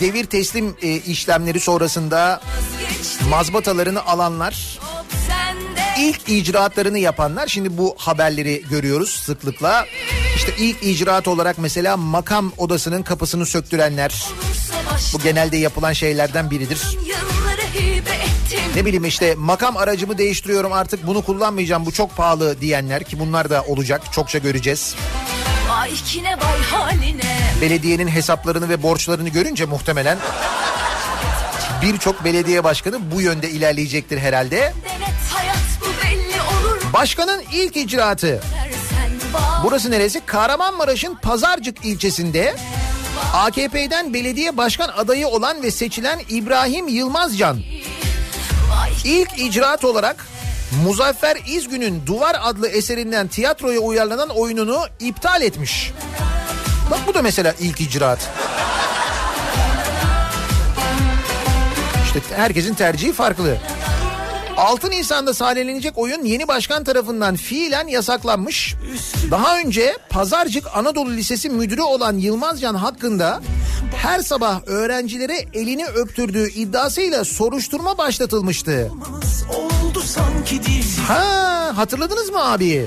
devir teslim e, işlemleri sonrasında mazbatalarını alanlar ilk icraatlarını yapanlar. Şimdi bu haberleri görüyoruz sıklıkla. İşte ilk icraat olarak mesela makam odasının kapısını söktürenler. Bu genelde yapılan şeylerden biridir. Ettim Ne bileyim işte makam aracımı değiştiriyorum artık bunu kullanmayacağım bu çok pahalı diyenler ki bunlar da olacak çokça göreceğiz. Belediyenin hesaplarını ve borçlarını görünce muhtemelen birçok belediye başkanı bu yönde ilerleyecektir herhalde. Başkanın ilk icraatı Burası neresi? Kahramanmaraş'ın Pazarcık ilçesinde AKP'den belediye başkan adayı olan ve seçilen İbrahim Yılmazcan ilk icraat olarak Muzaffer İzgün'ün Duvar adlı eserinden tiyatroya uyarlanan oyununu iptal etmiş. Bak bu da mesela ilk icraat. İşte herkesin tercihi farklı. 6 Nisan'da sahnelenecek oyun yeni başkan tarafından fiilen yasaklanmış. Daha önce Pazarcık Anadolu Lisesi müdürü olan Yılmazcan hakkında her sabah öğrencilere elini öptürdüğü iddiasıyla soruşturma başlatılmıştı. Ha hatırladınız mı abi?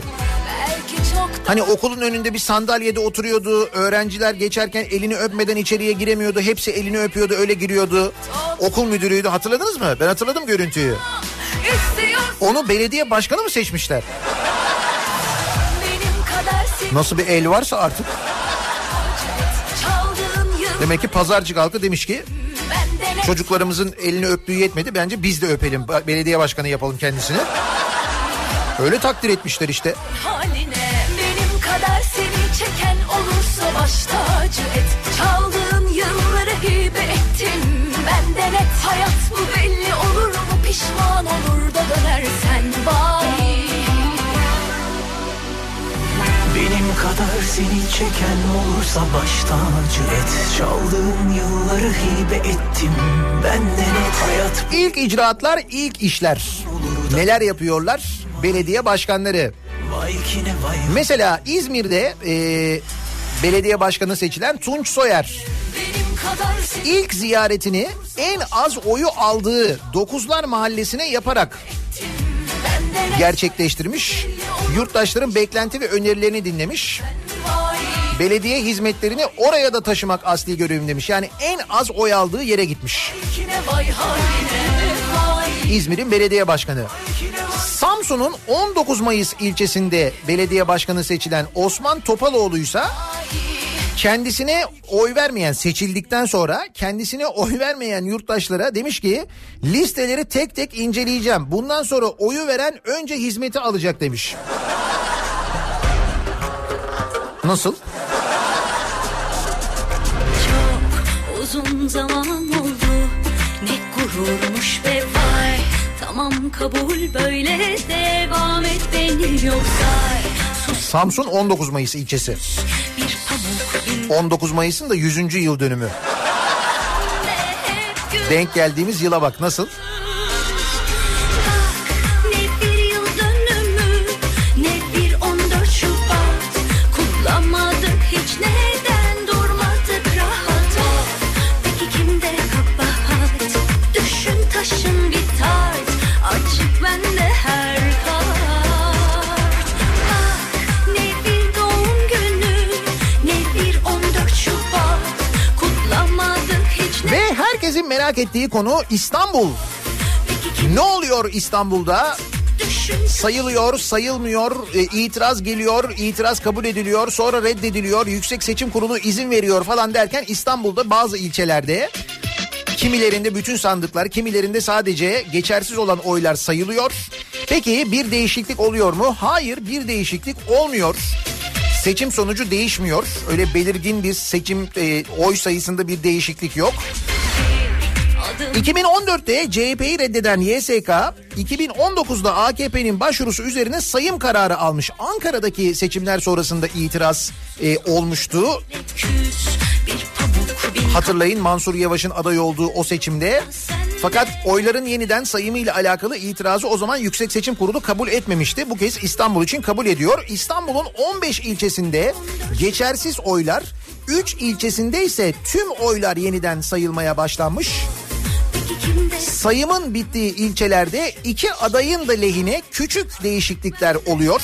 Hani okulun önünde bir sandalyede oturuyordu. Öğrenciler geçerken elini öpmeden içeriye giremiyordu. Hepsi elini öpüyordu öyle giriyordu. Okul müdürüydü hatırladınız mı? Ben hatırladım görüntüyü. Onu belediye başkanı mı seçmişler? Nasıl bir el varsa artık. Demek ki pazarcık halkı demiş ki çocuklarımızın elini öptüğü yetmedi. Bence biz de öpelim. Belediye başkanı yapalım kendisini. Öyle takdir etmişler işte. haline Benim kadar seni çeken olursa baş kadar seni çeken olursa baş tacı et Çaldığın yılları hibe ettim Benden et hayat İlk icraatlar, ilk işler. Neler yapıyorlar? Belediye başkanları. Mesela İzmir'de e, belediye başkanı seçilen Tunç Soyer ilk ziyaretini en az oyu aldığı Dokuzlar Mahallesi'ne yaparak gerçekleştirmiş. Yurttaşların beklenti ve önerilerini dinlemiş. Belediye hizmetlerini oraya da taşımak asli görevim demiş. Yani en az oy aldığı yere gitmiş. İzmir'in belediye başkanı. Samsun'un 19 Mayıs ilçesinde belediye başkanı seçilen Osman Topaloğlu'ysa kendisine oy vermeyen seçildikten sonra kendisine oy vermeyen yurttaşlara demiş ki listeleri tek tek inceleyeceğim. Bundan sonra oyu veren önce hizmeti alacak demiş. Nasıl? Çok uzun zaman oldu Ne gururmuş be vay Tamam kabul böyle devam et beni Sus Samsun 19 Mayıs ilçesi. bir pamuk bin 19 Mayıs'ın da 100. yıl dönümü. Denk geldiğimiz yıla bak nasıl? Ne merak ettiği konu İstanbul. Ne oluyor İstanbul'da? Sayılıyor, sayılmıyor, e, itiraz geliyor, itiraz kabul ediliyor, sonra reddediliyor, Yüksek Seçim Kurulu izin veriyor falan derken İstanbul'da bazı ilçelerde kimilerinde bütün sandıklar, kimilerinde sadece geçersiz olan oylar sayılıyor. Peki bir değişiklik oluyor mu? Hayır, bir değişiklik olmuyor. Seçim sonucu değişmiyor. Öyle belirgin bir seçim e, oy sayısında bir değişiklik yok. Adım 2014'te CHP'yi reddeden YSK 2019'da AKP'nin başvurusu üzerine sayım kararı almış. Ankara'daki seçimler sonrasında itiraz e, olmuştu. Hatırlayın Mansur Yavaş'ın aday olduğu o seçimde. Fakat oyların yeniden sayımı ile alakalı itirazı o zaman Yüksek Seçim Kurulu kabul etmemişti. Bu kez İstanbul için kabul ediyor. İstanbul'un 15 ilçesinde geçersiz oylar, 3 ilçesinde ise tüm oylar yeniden sayılmaya başlanmış. Sayımın bittiği ilçelerde iki adayın da lehine küçük değişiklikler oluyor.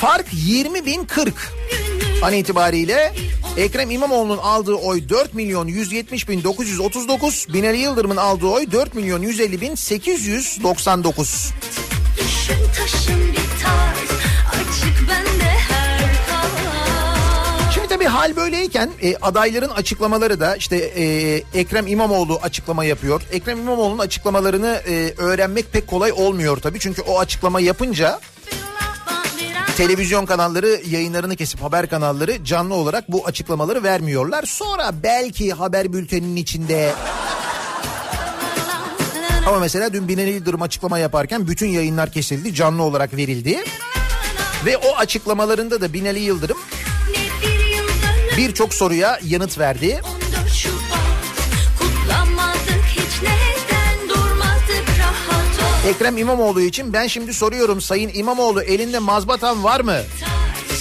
Fark 20 bin 40 an itibariyle Ekrem İmamoğlu'nun aldığı oy 4 milyon 170 bin 939, Binali Yıldırım'ın aldığı oy 4 milyon 150 bin 899. düşün taşın tabii hal böyleyken e, adayların açıklamaları da işte e, Ekrem İmamoğlu açıklama yapıyor. Ekrem İmamoğlu'nun açıklamalarını e, öğrenmek pek kolay olmuyor tabii. Çünkü o açıklama yapınca televizyon kanalları yayınlarını kesip haber kanalları canlı olarak bu açıklamaları vermiyorlar. Sonra belki haber bülteninin içinde ama mesela dün Binali Yıldırım açıklama yaparken bütün yayınlar kesildi, canlı olarak verildi. Ve o açıklamalarında da Binali Yıldırım birçok soruya yanıt verdi. 14 Şubat Kutlamadık hiç neden Durmadık rahat ol Ekrem İmamoğlu için ben şimdi soruyorum Sayın İmamoğlu elinde mazbatan var mı?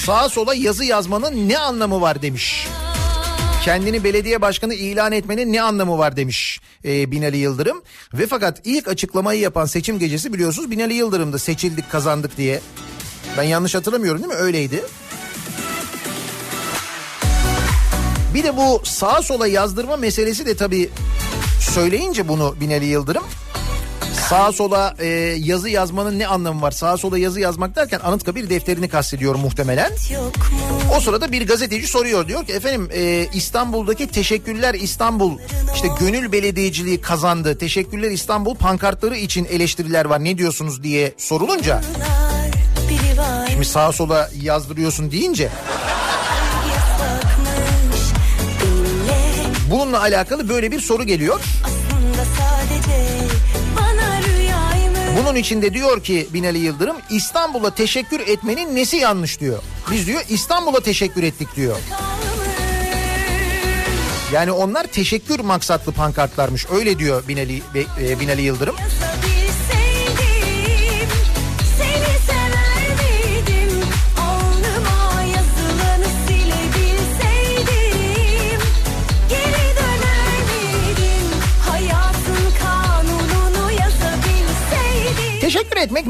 Sağa sola yazı yazmanın ne anlamı var demiş. Kendini belediye başkanı ilan etmenin ne anlamı var demiş e, Binali Yıldırım. Ve fakat ilk açıklamayı yapan seçim gecesi biliyorsunuz Binali Yıldırım'da seçildik kazandık diye. Ben yanlış hatırlamıyorum değil mi? Öyleydi. Bir de bu sağa sola yazdırma meselesi de tabii söyleyince bunu Binali Yıldırım Sağa sola e, yazı yazmanın ne anlamı var? Sağa sola yazı yazmak derken Anıtkabir defterini kastediyor muhtemelen. O sırada bir gazeteci soruyor diyor ki efendim e, İstanbul'daki Teşekkürler İstanbul işte gönül belediyeciliği kazandı. Teşekkürler İstanbul pankartları için eleştiriler var ne diyorsunuz diye sorulunca şimdi sağa sola yazdırıyorsun deyince bununla alakalı böyle bir soru geliyor. Bunun içinde diyor ki Binali Yıldırım İstanbul'a teşekkür etmenin nesi yanlış diyor. Biz diyor İstanbul'a teşekkür ettik diyor. Yani onlar teşekkür maksatlı pankartlarmış. Öyle diyor Binali, e, Binali Yıldırım. Yazabilseydim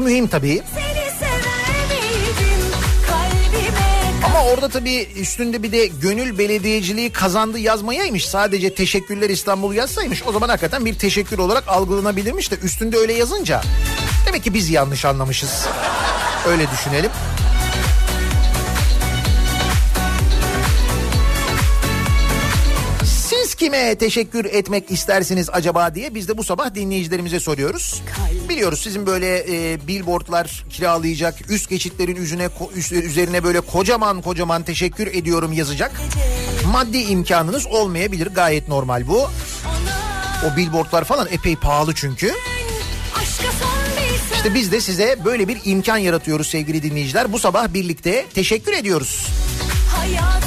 mühim tabii. Ama orada tabii üstünde bir de gönül belediyeciliği kazandı yazmayaymış. Sadece teşekkürler İstanbul yazsaymış. O zaman hakikaten bir teşekkür olarak algılanabilirmiş de üstünde öyle yazınca. Demek ki biz yanlış anlamışız. Öyle düşünelim. Kime teşekkür etmek istersiniz acaba diye biz de bu sabah dinleyicilerimize soruyoruz. Biliyoruz sizin böyle e, billboardlar kiralayacak, üst geçitlerin üzerine üzerine böyle kocaman kocaman teşekkür ediyorum yazacak. Maddi imkanınız olmayabilir gayet normal bu. O billboardlar falan epey pahalı çünkü. İşte biz de size böyle bir imkan yaratıyoruz sevgili dinleyiciler. Bu sabah birlikte teşekkür ediyoruz. Hayatın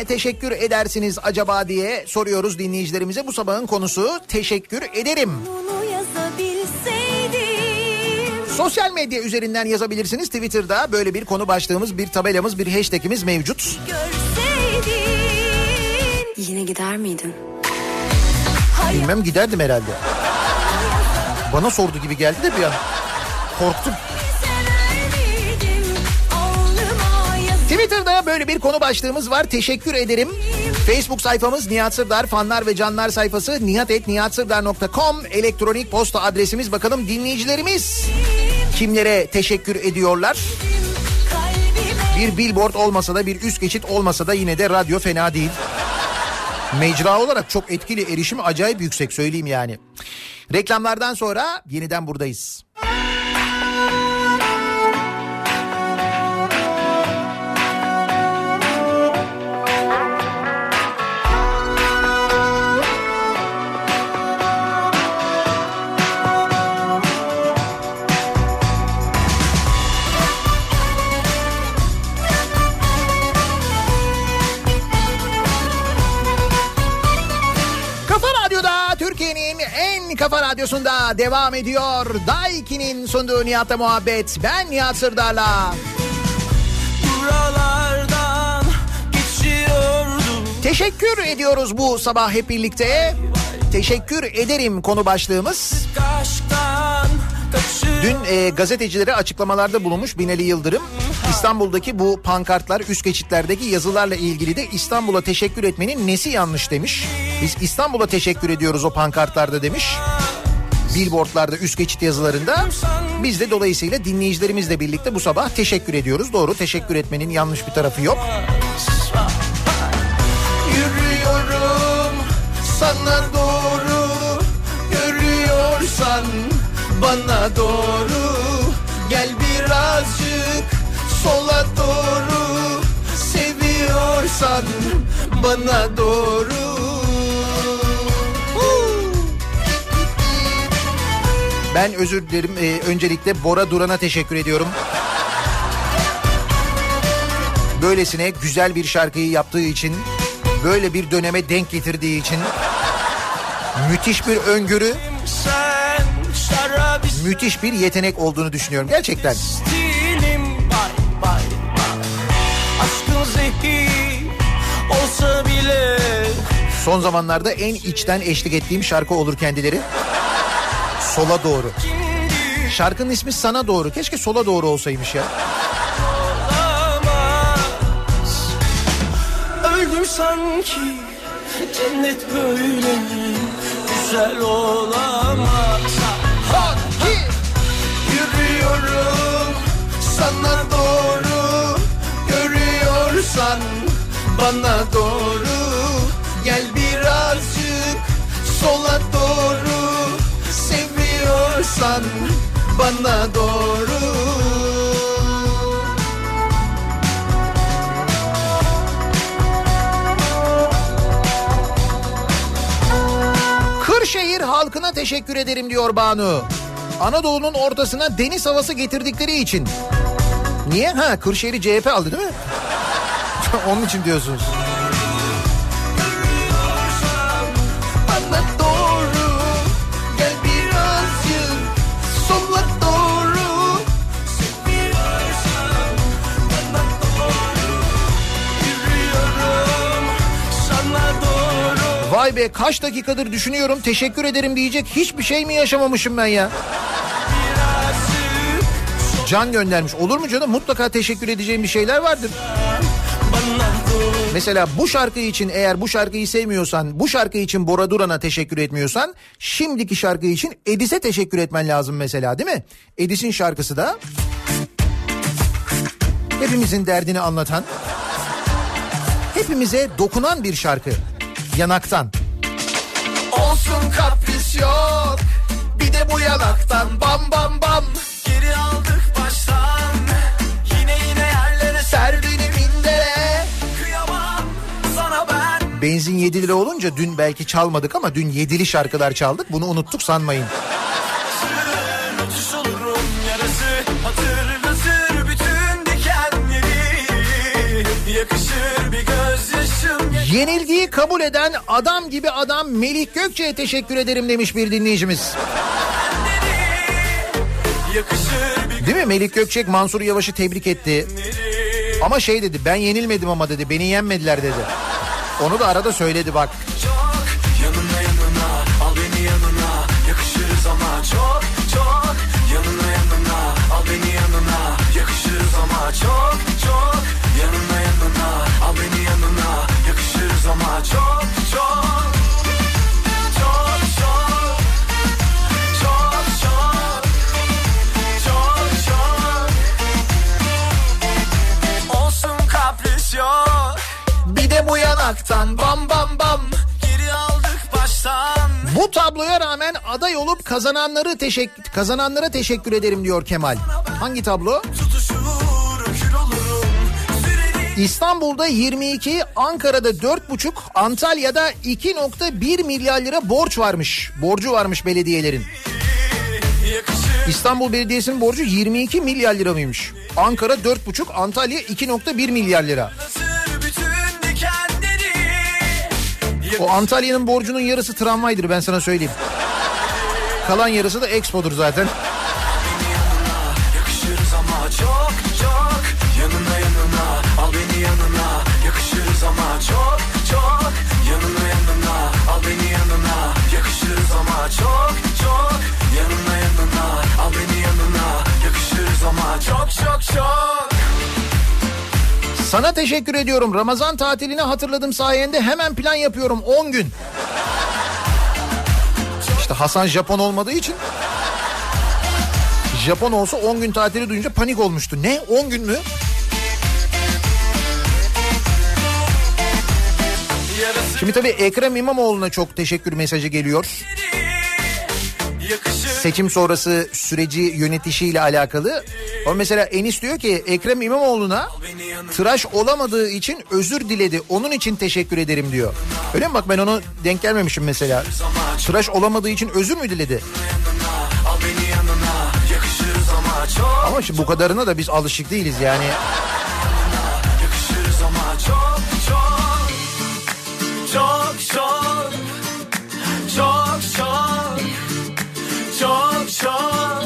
Kime teşekkür edersiniz acaba diye soruyoruz dinleyicilerimize. Bu sabahın konusu teşekkür ederim. Sosyal medya üzerinden yazabilirsiniz. Twitter'da böyle bir konu başlığımız, bir tabelamız, bir hashtagimiz mevcut. görseydin Yine gider miydin? Bilmem giderdim herhalde. Bana sordu gibi geldi de bir an. Korktum. Böyle bir konu başlığımız var. Teşekkür ederim. Facebook sayfamız Nihat Sırdar fanlar ve canlar sayfası nihatetnihatsırdar.com elektronik posta adresimiz bakalım dinleyicilerimiz kimlere teşekkür ediyorlar. Bir billboard olmasa da bir üst geçit olmasa da yine de radyo fena değil. Mecra olarak çok etkili erişim acayip yüksek söyleyeyim yani. Reklamlardan sonra yeniden buradayız. Radyosunda devam ediyor. Daiki'nin sunduğu Nihat'la muhabbet. Ben Nihat Sırdar'la. Buralardan geçiyordum Teşekkür ediyoruz bu sabah hep birlikte. Teşekkür ederim konu başlığımız. Dün e, gazetecilere açıklamalarda bulunmuş Binali Yıldırım. İstanbul'daki bu pankartlar, üst geçitlerdeki yazılarla ilgili de İstanbul'a teşekkür etmenin nesi yanlış demiş. Biz İstanbul'a teşekkür ediyoruz o pankartlarda demiş. Billboardlarda, üst geçit yazılarında. Biz de dolayısıyla dinleyicilerimizle birlikte bu sabah teşekkür ediyoruz. Doğru teşekkür etmenin yanlış bir tarafı yok. Yürüyorum sana doğru Görüyorsan bana doğru Gel birazcık sola doğru Seviyorsan bana doğru Ben özür dilerim. Ee, öncelikle Bora Duran'a teşekkür ediyorum. Böylesine güzel bir şarkıyı yaptığı için, böyle bir döneme denk getirdiği için müthiş bir öngörü, müthiş bir yetenek olduğunu düşünüyorum gerçekten. Son zamanlarda en içten eşlik ettiğim şarkı olur kendileri. Sola doğru. Şarkının ismi Sana Doğru. Keşke sola doğru olsaymış ya. olamaz. Öldüm sanki. Cennet böyle güzel olamaz. Yürüyorum sana doğru. Görüyorsan bana doğru. Gel birazcık sola doğru Seviyorsan bana doğru Kırşehir halkına teşekkür ederim diyor Banu. Anadolu'nun ortasına deniz havası getirdikleri için. Niye? Ha Kırşehir'i CHP aldı değil mi? Onun için diyorsunuz. Vay be kaç dakikadır düşünüyorum teşekkür ederim diyecek hiçbir şey mi yaşamamışım ben ya? Can göndermiş. Olur mu canım? Mutlaka teşekkür edeceğim bir şeyler vardır. Mesela bu şarkı için eğer bu şarkıyı sevmiyorsan, bu şarkı için Bora Duran'a teşekkür etmiyorsan, şimdiki şarkı için Edis'e teşekkür etmen lazım mesela değil mi? Edis'in şarkısı da hepimizin derdini anlatan, hepimize dokunan bir şarkı. Yanaktan. Olsun kapris yok, bir de bu yanaktan bam bam bam. Geri aldık baştan Yine yine yerlere Serdini mindere. kıyamam Sana ben Benzin 7 lira olunca dün belki çalmadık ama dün 7'li şarkılar çaldık. Bunu unuttuk sanmayın. Yenilgiyi kabul eden adam gibi adam Melih Gökçe'ye teşekkür ederim demiş bir dinleyicimiz. Değil mi? Melih Gökçek Mansur Yavaş'ı tebrik etti. Ama şey dedi ben yenilmedim ama dedi beni yenmediler dedi. Onu da arada söyledi bak. çok Yanına yanına al beni yanına Yakışırız ama çok çok Yanına yanına al beni yanına Yakışırız ama çok çok Yanına yanına al beni yanına ama çok çok Çok çok Çok çok Çok çok Olsun kapris yok Bir de bu yanaktan bam bam bam. Geri aldık baştan Bu tabloya rağmen aday olup kazananları teşekkür kazananlara teşekkür ederim diyor Kemal. Hangi tablo? Tutuşur İstanbul'da 22, Ankara'da 4,5, Antalya'da 2.1 milyar lira borç varmış. Borcu varmış belediyelerin. İstanbul Belediyesi'nin borcu 22 milyar lira mıymış? Ankara 4,5, Antalya 2.1 milyar lira. O Antalya'nın borcunun yarısı tramvaydır ben sana söyleyeyim. Kalan yarısı da Expo'dur zaten. Çok çok. Yanına yanına al beni yanına. Yakışırız ama. Çok çok. Yanına yanına al beni yanına. Yakışırız ama. Çok çok çok. Sana teşekkür ediyorum. Ramazan tatilini hatırladım sayende. Hemen plan yapıyorum. 10 gün. İşte Hasan Japon olmadığı için. Japon olsa 10 gün tatili duyunca panik olmuştu. Ne? 10 gün mü? Şimdi tabii Ekrem İmamoğlu'na çok teşekkür mesajı geliyor. Seçim sonrası süreci yönetişiyle alakalı. O mesela Enis diyor ki Ekrem İmamoğlu'na tıraş olamadığı için özür diledi. Onun için teşekkür ederim diyor. Öyle mi bak ben onu denk gelmemişim mesela. Tıraş olamadığı için özür mü diledi? Ama şimdi bu kadarına da biz alışık değiliz yani. Çok çok Çok çok Çok çok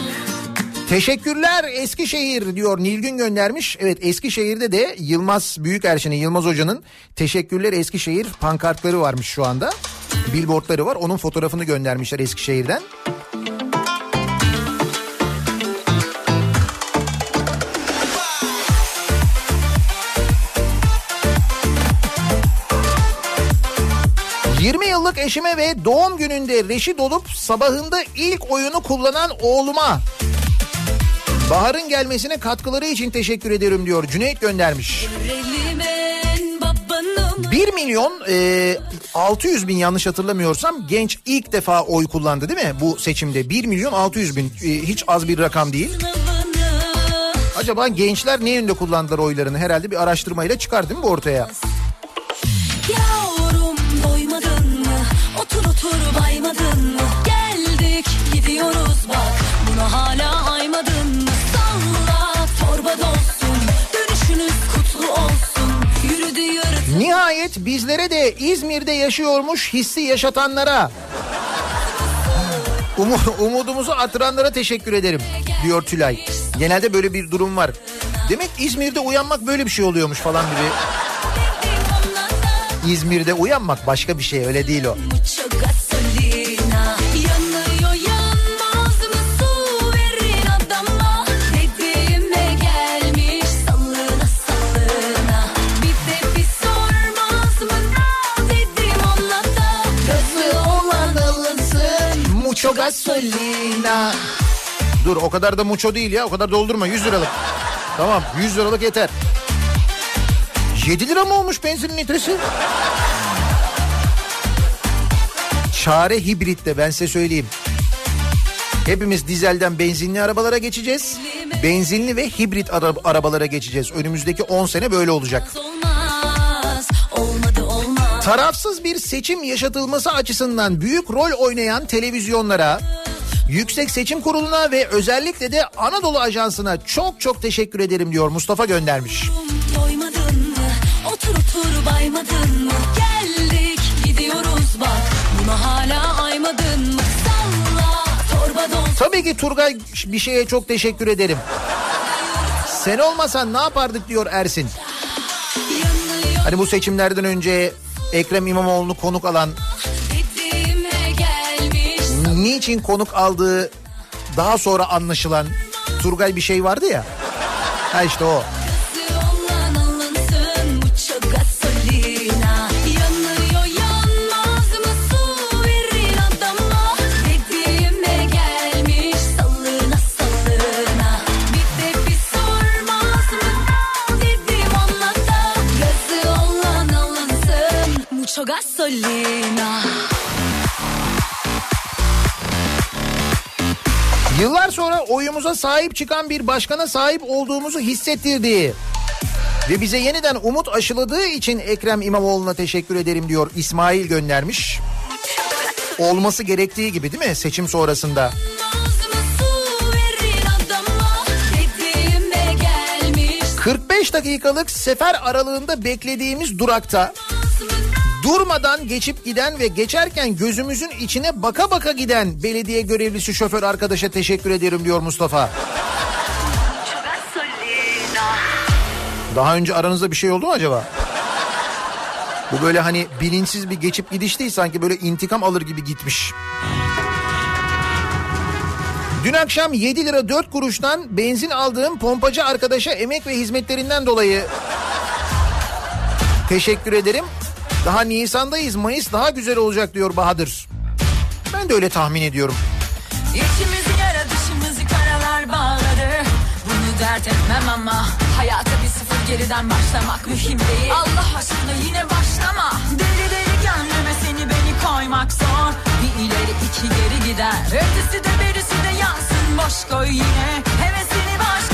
Teşekkürler Eskişehir diyor Nilgün göndermiş. Evet Eskişehir'de de Yılmaz Büyükerşen'in Yılmaz Hoca'nın Teşekkürler Eskişehir pankartları varmış şu anda. Billboardları var onun fotoğrafını göndermişler Eskişehir'den. ...20 yıllık eşime ve doğum gününde reşit olup sabahında ilk oyunu kullanan oğluma Bahar'ın gelmesine katkıları için teşekkür ediyorum diyor. Cüneyt göndermiş. Elimin babanım 1 milyon e, 600 bin yanlış hatırlamıyorsam genç ilk defa oy kullandı değil mi bu seçimde? 1 milyon 600 bin E, hiç az bir rakam değil. Acaba gençler ne yönde kullandılar oylarını herhalde bir araştırmayla çıkar değil mi bu ortaya? Otur baymadın mı? Geldik gidiyoruz bak Buna hala aymadın mı? Salla torba dolsun Dönüşünüz kutlu olsun Yürüdü yürüdü Nihayet bizlere de İzmir'de yaşıyormuş hissi yaşatanlara umu- umudumuzu artıranlara teşekkür ederim diyor Tülay. Genelde böyle bir durum var. Demek İzmir'de uyanmak böyle bir şey oluyormuş falan gibi. İzmir'de uyanmak başka bir şey öyle değil o. Mucho Gasolina. Dur o kadar da mucho değil ya o kadar doldurma 100 liralık. Tamam 100 liralık yeter. 7 lira mı olmuş benzinin litresi? Çare hibritte ben size söyleyeyim. Hepimiz dizelden benzinli arabalara geçeceğiz. Benzinli ve hibrit ara- arabalara geçeceğiz. Önümüzdeki 10 sene böyle olacak. Olmaz Tarafsız bir seçim yaşatılması açısından büyük rol oynayan televizyonlara, Yüksek Seçim Kurulu'na ve özellikle de Anadolu Ajansı'na çok çok teşekkür ederim diyor Mustafa göndermiş. Doymadın mı? Otur otur baymadın mı? Geldik gidiyoruz bak Buna hala aymadın mı? Salla torba don Tabii ki Turgay bir şeye çok teşekkür ederim. Sen olmasan ne yapardık diyor Ersin. Hani bu seçimlerden önce Ekrem İmamoğlu'nu konuk alan, niçin konuk aldığı daha sonra anlaşılan Turgay bir şey vardı ya. Ha işte o. gasolina Yıllar sonra oyumuza sahip çıkan bir başkana sahip olduğumuzu hissettirdiği ve bize yeniden umut aşıladığı için Ekrem İmamoğlu'na teşekkür ederim diyor İsmail göndermiş. Olması gerektiği gibi değil mi seçim sonrasında? Adama Dediğime gelmiş 45 dakikalık sefer aralığında beklediğimiz durakta durmadan geçip giden ve geçerken gözümüzün içine baka baka giden belediye görevlisi şoför arkadaşa teşekkür ederim diyor Mustafa. Daha önce aranızda bir şey oldu mu acaba? Bu böyle hani bilinçsiz bir geçip gidiş değil sanki böyle intikam alır gibi gitmiş. Dün akşam 7 lira 4 kuruştan benzin aldığım pompacı arkadaşa emek ve hizmetlerinden dolayı teşekkür ederim. Daha Nisan'dayız Mayıs daha güzel olacak diyor Bahadır. Ben de öyle tahmin ediyorum. İçimizi yara dışımızı karalar bağladı Bunu dert etmem ama Hayata bir sıfır geriden başlamak mühim değil. Allah aşkına yine başlama. Deli deli gönlüme seni beni koymak zor. Bir ileri iki geri gider. Ötesi de berisi de yansın boş koy yine. Hevesini başkası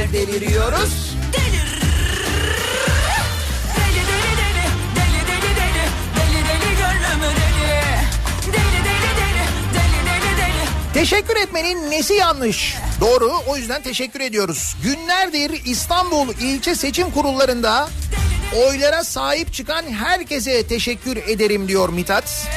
beraber deliriyoruz. Delir. Deli deli deli, deli deli deli, deli deli gönlümü deli. Deli deli deli, deli deli deli. Teşekkür etmenin nesi yanlış? Doğru o yüzden teşekkür ediyoruz. Günlerdir İstanbul ilçe seçim kurullarında oylara sahip çıkan herkese teşekkür ederim diyor Mithat.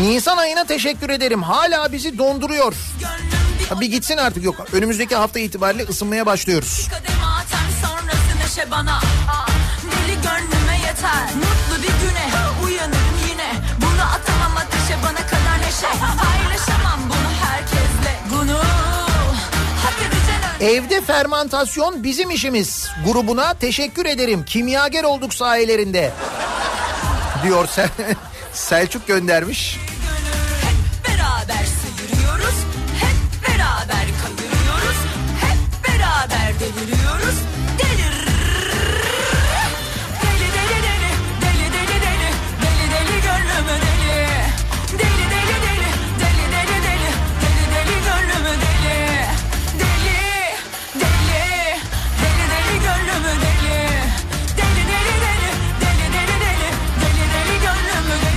Nisan ayına teşekkür ederim. Hala bizi donduruyor. Ha, Bir gitsin artık yok. Önümüzdeki hafta itibariyle ısınmaya başlıyoruz. Evde fermantasyon bizim işimiz. Grubuna teşekkür ederim. Kimyager olduk sayelerinde. Diyor Sel Selçuk göndermiş.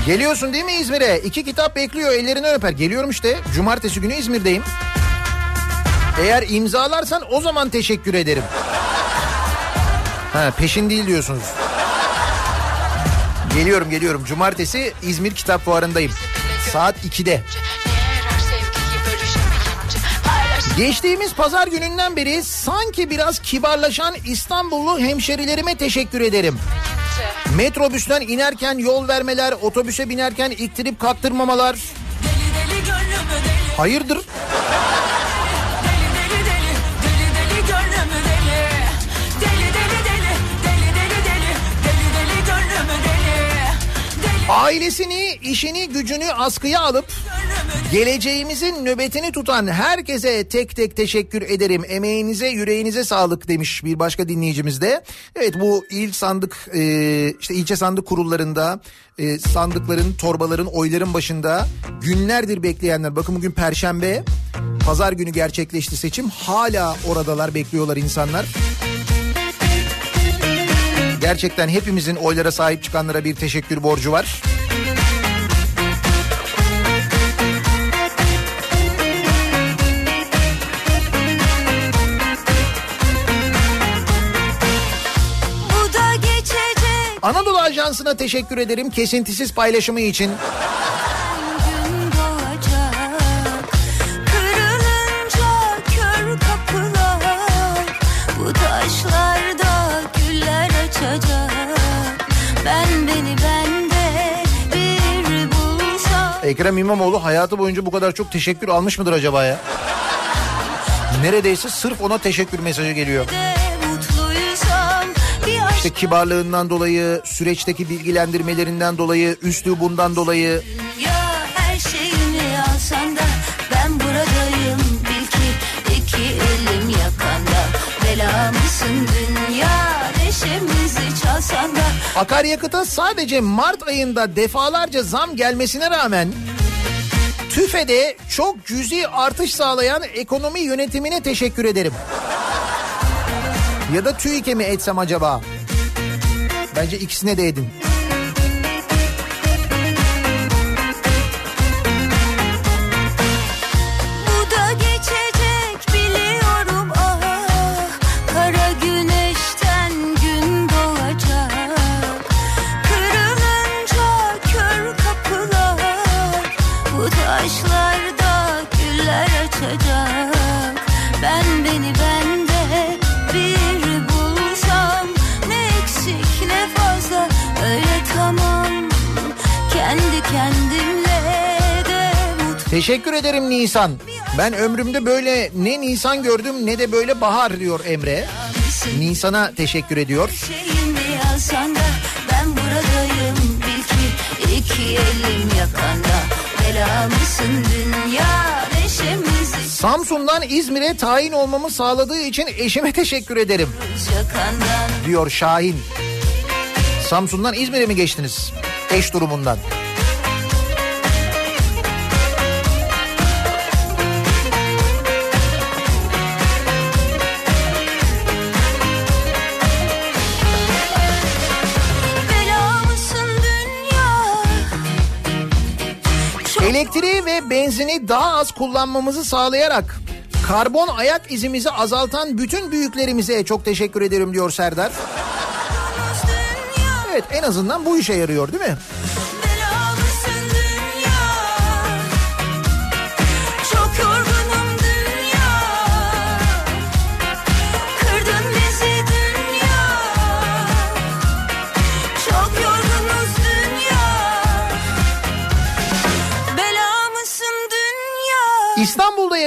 Geliyorsun değil mi İzmir'e? İki kitap bekliyor ellerinden öper. Geliyorum işte. Cumartesi günü İzmir'deyim. Eğer imzalarsan o zaman teşekkür ederim. Ha peşin değil diyorsunuz. Geliyorum geliyorum. Cumartesi İzmir Kitap Fuarı'ndayım. Saat 2'de. Geçtiğimiz pazar gününden beri sanki biraz kibarlaşan İstanbullu hemşerilerime teşekkür ederim. Metrobüsten inerken yol vermeler, otobüse binerken iktirip kaktırmamalar. Hayırdır? Ailesini, işini, gücünü askıya alıp geleceğimizin nöbetini tutan herkese tek tek teşekkür ederim. Emeğinize, yüreğinize sağlık demiş bir başka dinleyicimiz de. Evet bu il sandık, e, işte ilçe sandık kurullarında e, sandıkların, torbaların, oyların başında günlerdir bekleyenler. Bakın bugün Perşembe, Pazar günü gerçekleşti seçim. Hala oradalar, bekliyorlar insanlar. Gerçekten hepimizin oylara sahip çıkanlara bir teşekkür borcu var. Ajansı'na teşekkür ederim kesintisiz paylaşımı için. Ekrem İmamoğlu hayatı boyunca bu kadar çok teşekkür almış mıdır acaba ya? Neredeyse sırf ona teşekkür mesajı geliyor. de İşte kibarlığından dolayı, süreçteki bilgilendirmelerinden dolayı, üslubundan dolayı. Ya her şeyini alsan da ben buradayım bil ki iki elim yakanda bela mısın dünya neşemizi çalsan da Akaryakıta sadece Mart ayında defalarca zam gelmesine rağmen TÜFE'de çok cüzi artış sağlayan ekonomi yönetimine teşekkür ederim. Ya da TÜİK'e mi etsem acaba? Bence ikisine de edin. Teşekkür ederim Nisan. Ben ömrümde böyle ne Nisan gördüm ne de böyle bahar diyor Emre. Nisan'a teşekkür ediyor. ben buradayım bil ki iki elim yakanda bela mısın dünya neşemizi Samsun'dan İzmir'e tayin olmamı sağladığı için eşime teşekkür ederim yakandan diyor Şahin. Samsun'dan İzmir'e mi geçtiniz? Eş durumundan. Elektriği ve benzini daha az kullanmamızı sağlayarak karbon ayak izimizi azaltan bütün büyüklerimize çok teşekkür ederim diyor Serdar. Evet en azından bu işe yarıyor değil mi?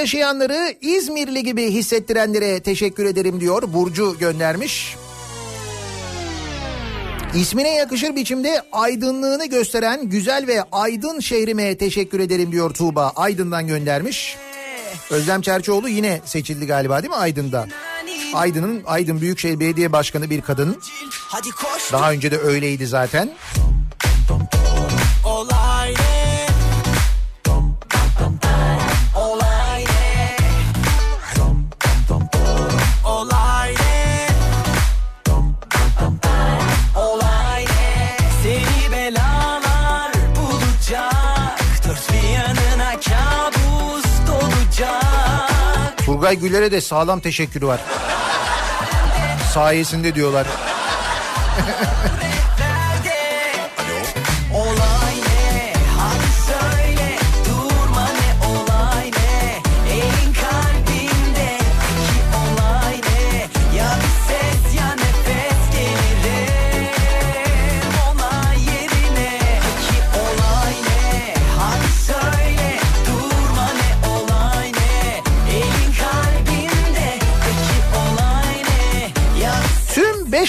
Yaşayanları İzmirli gibi hissettirenlere teşekkür ederim diyor. Burcu göndermiş. İsmine yakışır biçimde aydınlığını gösteren güzel ve aydın şehrime teşekkür ederim diyor Tuğba. Aydın'dan göndermiş. Özlem Çerçioğlu yine seçildi galiba değil mi Aydın'da? Aydın'ın Aydın Büyükşehir Belediye Başkanı bir kadın. Hadi Daha önce de öyleydi zaten. olay Turgay Güler'e de sağlam teşekkürü var. Sayesinde diyorlar.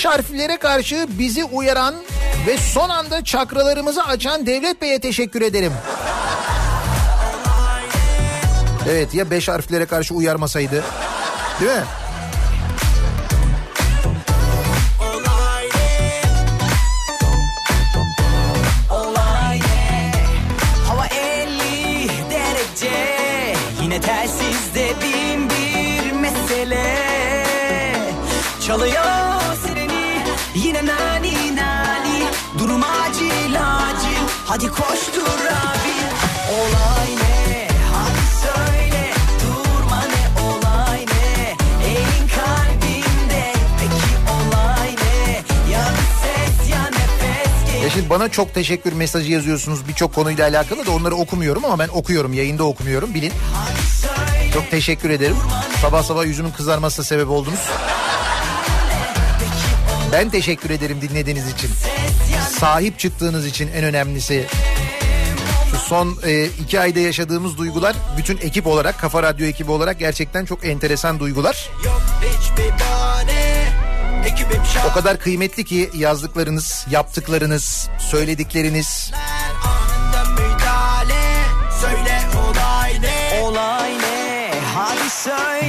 Harflere karşı bizi uyaran ve son anda çakralarımızı açan Devlet Bey'e teşekkür ederim. Evet ya beş harflere karşı uyarmasaydı. Değil mi? Hadi koştur abi Olay ne? Hadi söyle Durma ne olay ne? Elin kalbinde Peki olay ne? Ya ses ya nefes gelir Ya şimdi bana çok teşekkür mesajı yazıyorsunuz birçok konuyla alakalı da onları okumuyorum ama ben okuyorum yayında okumuyorum bilin. Çok teşekkür ederim. Sabah sabah yüzümün kızarmasına sebep oldunuz. Ben teşekkür ederim dinlediğiniz için. Sahip çıktığınız için en önemlisi. Şu son e, iki ayda yaşadığımız duygular bütün ekip olarak, Kafa Radyo ekibi olarak gerçekten çok enteresan duygular. O kadar kıymetli ki yazdıklarınız, yaptıklarınız, söyledikleriniz.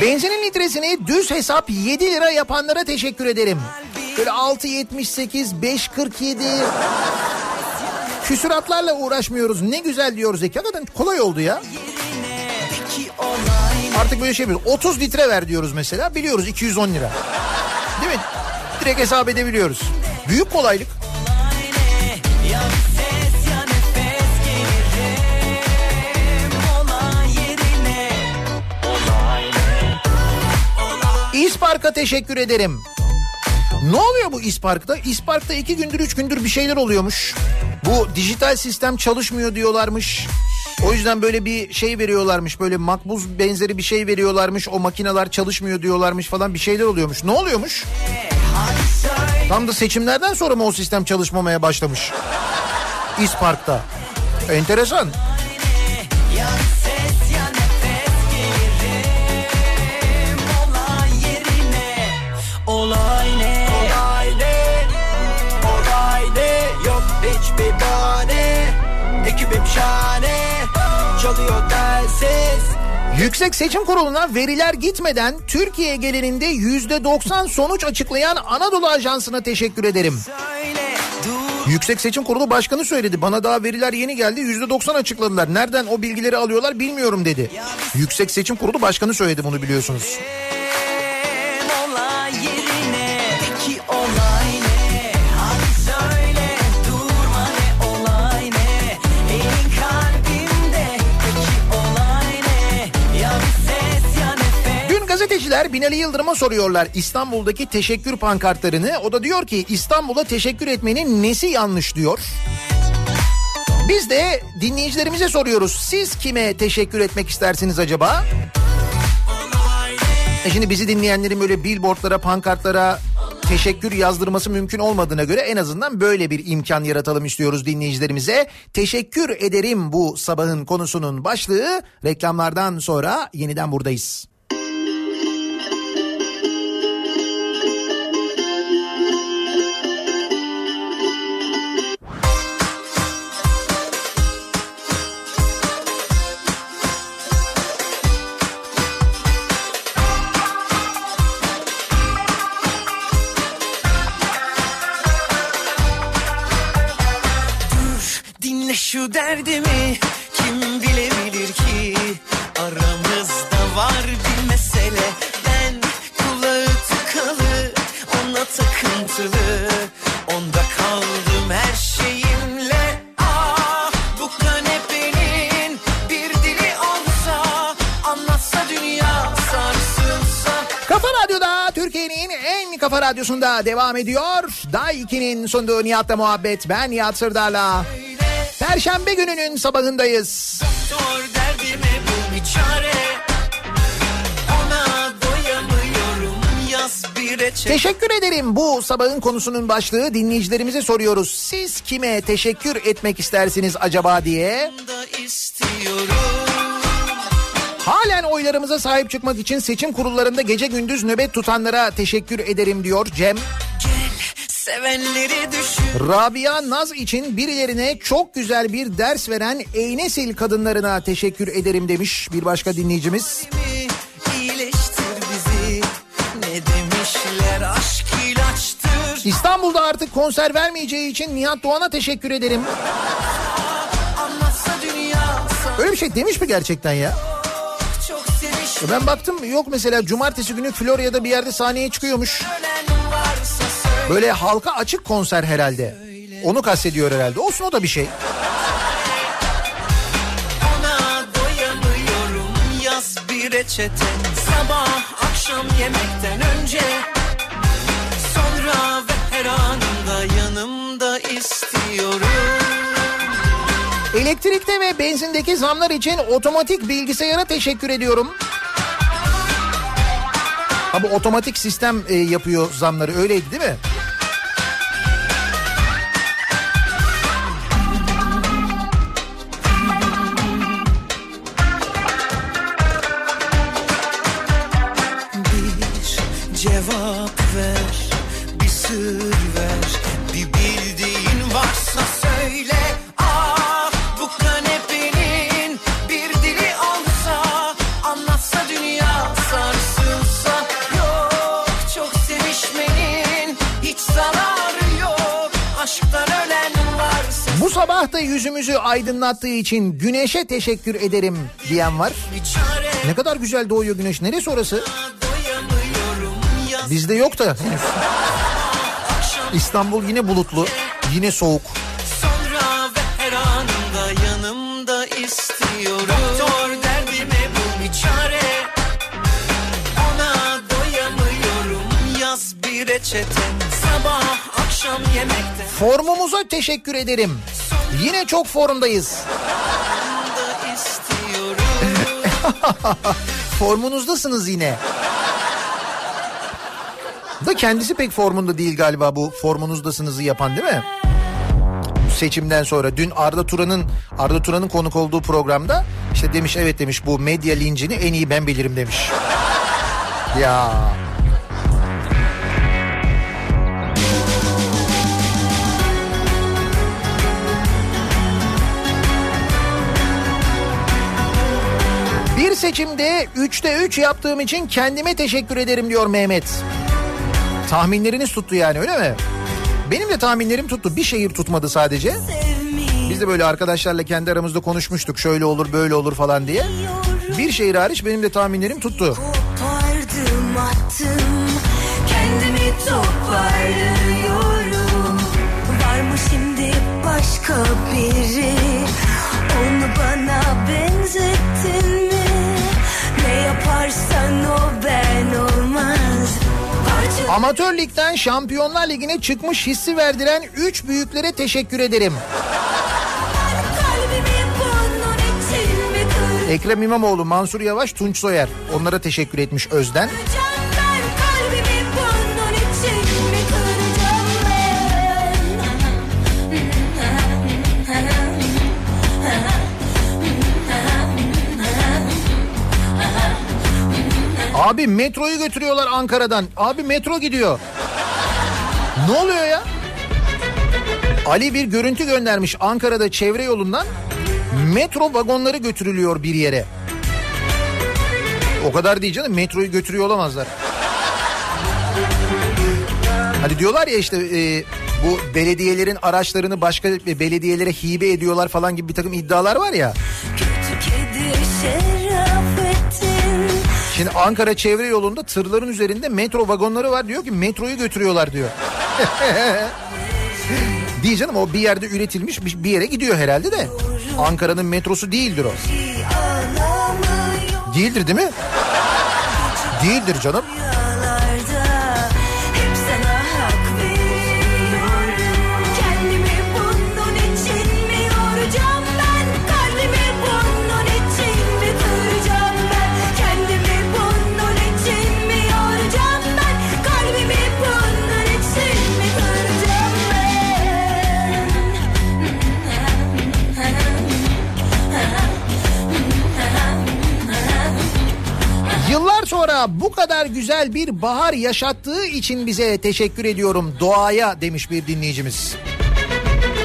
Benzinin litresini düz hesap 7 lira yapanlara teşekkür ederim. Böyle 6.78, 5.47 küsuratlarla uğraşmıyoruz. Ne güzel diyoruz Zeki. Hakikaten kolay oldu ya. Artık böyle şey yapıyoruz. 30 litre ver diyoruz mesela. Biliyoruz 210 lira. Değil mi? Direkt hesap edebiliyoruz. Büyük kolaylık. İspark'a teşekkür ederim. Ne oluyor bu İspark'ta? İspark'ta iki gündür üç gündür bir şeyler oluyormuş. Bu dijital sistem çalışmıyor diyorlarmış. O yüzden böyle bir şey veriyorlarmış. Böyle makbuz benzeri bir şey veriyorlarmış. O makineler çalışmıyor diyorlarmış falan bir şeyler oluyormuş. Ne oluyormuş? Tam da seçimlerden sonra mı o sistem çalışmamaya başlamış? İspark'ta. Enteresan. Ya Ekibim şahane Çalıyor telsiz Yüksek Seçim Kurulu'na veriler gitmeden Türkiye genelinde yüzde 90 sonuç açıklayan Anadolu Ajansı'na teşekkür ederim. Yüksek Seçim Kurulu Başkanı söyledi. Bana daha veriler yeni geldi. Yüzde 90 açıkladılar. Nereden o bilgileri alıyorlar bilmiyorum dedi. Yüksek Seçim Kurulu Başkanı söyledi bunu biliyorsunuz. olay gazeteciler Binali Yıldırım'a soruyorlar İstanbul'daki teşekkür pankartlarını. O da diyor ki İstanbul'a teşekkür etmenin nesi yanlış diyor. Biz de dinleyicilerimize soruyoruz. Siz kime teşekkür etmek istersiniz acaba? E şimdi bizi dinleyenlerin böyle billboardlara, pankartlara teşekkür yazdırması mümkün olmadığına göre en azından böyle bir imkan yaratalım istiyoruz dinleyicilerimize. Teşekkür ederim bu sabahın konusunun başlığı. Reklamlardan sonra yeniden buradayız. Şu derdimi kim bilebilir ki Aramızda var bir mesele Ben kulağı tıkalı ona takıntılı Onda kaldım her şeyimle Ah bu kanepenin bir dili olsa Anlatsa dünya sarsılır Kafa Radyo'da Türkiye'nin en kafa radyosunda devam ediyor. Day 2'nin sunduğu Nihat'la muhabbet. Ben Nihat Sırdar'la. Perşembe gününün sabahındayız. Doktor derdime bul bir çare Teşekkür ederim. Bu sabahın konusunun başlığı dinleyicilerimize soruyoruz. Siz kime teşekkür etmek istersiniz acaba diye. Halen oylarımıza sahip çıkmak için seçim kurullarında gece gündüz nöbet tutanlara teşekkür ederim diyor Cem. Gel sevenleri düşün Rabia Naz için birilerine çok güzel bir ders veren Eynesil kadınlarına teşekkür ederim demiş bir başka dinleyicimiz. İstanbul'da artık konser vermeyeceği için Nihat Doğan'a teşekkür ederim. Öyle bir şey demiş mi gerçekten ya? Ben baktım yok mesela cumartesi günü Florya'da bir yerde sahneye çıkıyormuş. Ölen Böyle halka açık konser herhalde. Onu kastediyor herhalde. Olsun o da bir şey. Bir reçete Sabah akşam yemekten önce Sonra ve her anında yanımda istiyorum Elektrikte ve benzindeki zamlar için otomatik bilgisayara teşekkür ediyorum. Ha bu otomatik sistem e, yapıyor zamları öyleydi değil mi? Sabah da yüzümüzü aydınlattığı için güneşe teşekkür ederim diyen var. Ne kadar güzel doğuyor güneş. Neresi orası? Bizde yok da. İstanbul yine bulutlu, yine soğuk. Sonra ve her anında yanımda istiyorum Doktor derdime bul bir çare Ona doyamıyorum yaz bir reçete Sabah akşam yemekte Formumuza teşekkür ederim. Yine çok formdayız. Formunuzdasınız yine. Da kendisi pek formunda değil galiba bu formunuzdasınızı yapan değil mi? Seçimden sonra dün Arda Turan'ın Arda Turan'ın konuk olduğu programda işte demiş evet demiş bu medya lincini en iyi ben bilirim demiş. Ya Seçimde 3'te 3 yaptığım için kendime teşekkür ederim diyor Mehmet. Tahminleriniz tuttu yani öyle mi? Benim de tahminlerim tuttu. Bir şehir tutmadı sadece. Biz de böyle arkadaşlarla kendi aramızda konuşmuştuk. Şöyle olur böyle olur falan diye. Bir şehir hariç benim de tahminlerim tuttu. Kopardım attım Kendimi toparlıyorum Var mı şimdi başka biri Onu bana benzettin Amatör ligden Şampiyonlar Ligi'ne çıkmış hissi verdiren 3 büyüklere teşekkür ederim. Ekrem İmamoğlu, Mansur Yavaş, Tunç Soyer. Onlara teşekkür etmiş Özden. ben Abi metroyu götürüyorlar Ankara'dan. Abi metro gidiyor. Ne oluyor ya? Ali bir görüntü göndermiş Ankara'da çevre yolundan. Metro vagonları götürülüyor bir yere. O kadar değil canım metroyu götürüyor olamazlar. Hani diyorlar ya işte e, bu belediyelerin araçlarını başka belediyelere hibe ediyorlar falan gibi bir takım iddialar var ya. Kötü kedi şerafettin Şimdi Ankara çevre yolunda tırların üzerinde metro vagonları var diyor ki metroyu götürüyorlar diyor. Değil canım o bir yerde üretilmiş bir yere gidiyor herhalde de. Ankara'nın metrosu değildir o. Değildir değil mi? Değildir canım. Aleyna bu kadar güzel bir bahar yaşattığı için bize teşekkür ediyorum doğaya demiş bir dinleyicimiz.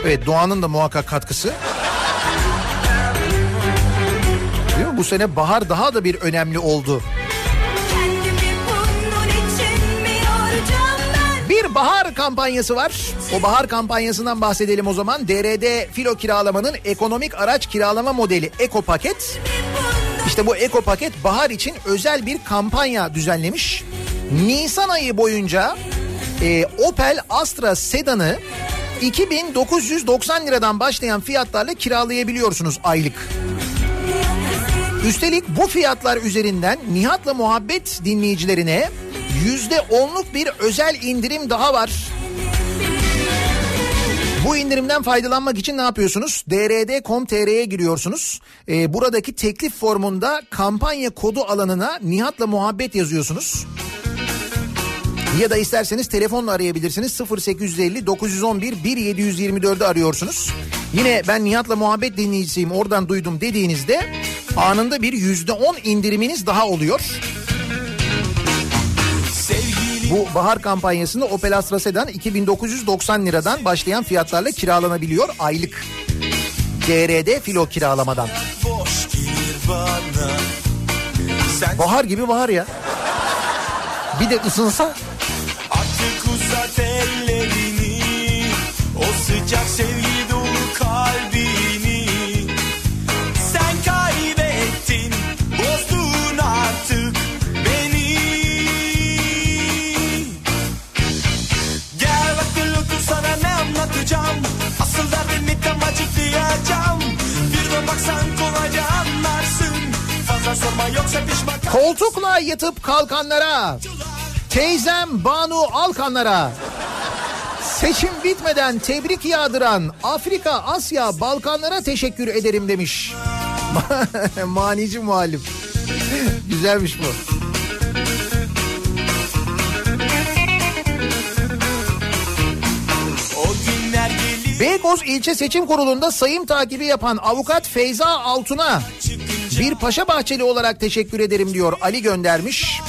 Evet doğanın da muhakkak katkısı. Değil mi? Bu sene bahar daha da bir önemli oldu. Bir bahar kampanyası var. O bahar kampanyasından bahsedelim o zaman. DRD filo kiralamanın ekonomik araç kiralama modeli Eko Paket. İşte bu Eko Paket bahar için özel bir kampanya düzenlemiş. Nisan ayı boyunca e, Opel Astra sedanı 2990 liradan başlayan fiyatlarla kiralayabiliyorsunuz aylık. Üstelik bu fiyatlar üzerinden Nihat'la muhabbet dinleyicilerine yüzde onluk bir özel indirim daha var. Bu indirimden faydalanmak için ne yapıyorsunuz? drd.com.tr'ye giriyorsunuz. Ee, buradaki teklif formunda kampanya kodu alanına Nihat'la muhabbet yazıyorsunuz. Ya da isterseniz telefonla arayabilirsiniz 0850 911 1724'ü arıyorsunuz. Yine ben Nihat'la muhabbet dinleyicisiyim oradan duydum dediğinizde anında bir %10 indiriminiz daha oluyor. Bu bahar kampanyasında Opel Astra Sedan 2990 liradan başlayan fiyatlarla kiralanabiliyor aylık. DRD filo kiralamadan. Sen Bahar gibi bahar ya. Bir de ısınsa artık uzat ellerini O sıcak sevgi baksan kolayca anlarsın Fazla sorma yoksa pişman koltukla yatıp kalkanlara, teyzem Banu Alkanlara, seçim bitmeden tebrik yağdıran Afrika, Asya, Balkanlara teşekkür ederim demiş. Manici muhalif. Güzelmiş bu. Beykoz İlçe Seçim Kurulu'nda sayım takibi yapan avukat Feyza Altun'a bir paşa bahçeli olarak teşekkür ederim diyor Ali göndermiş.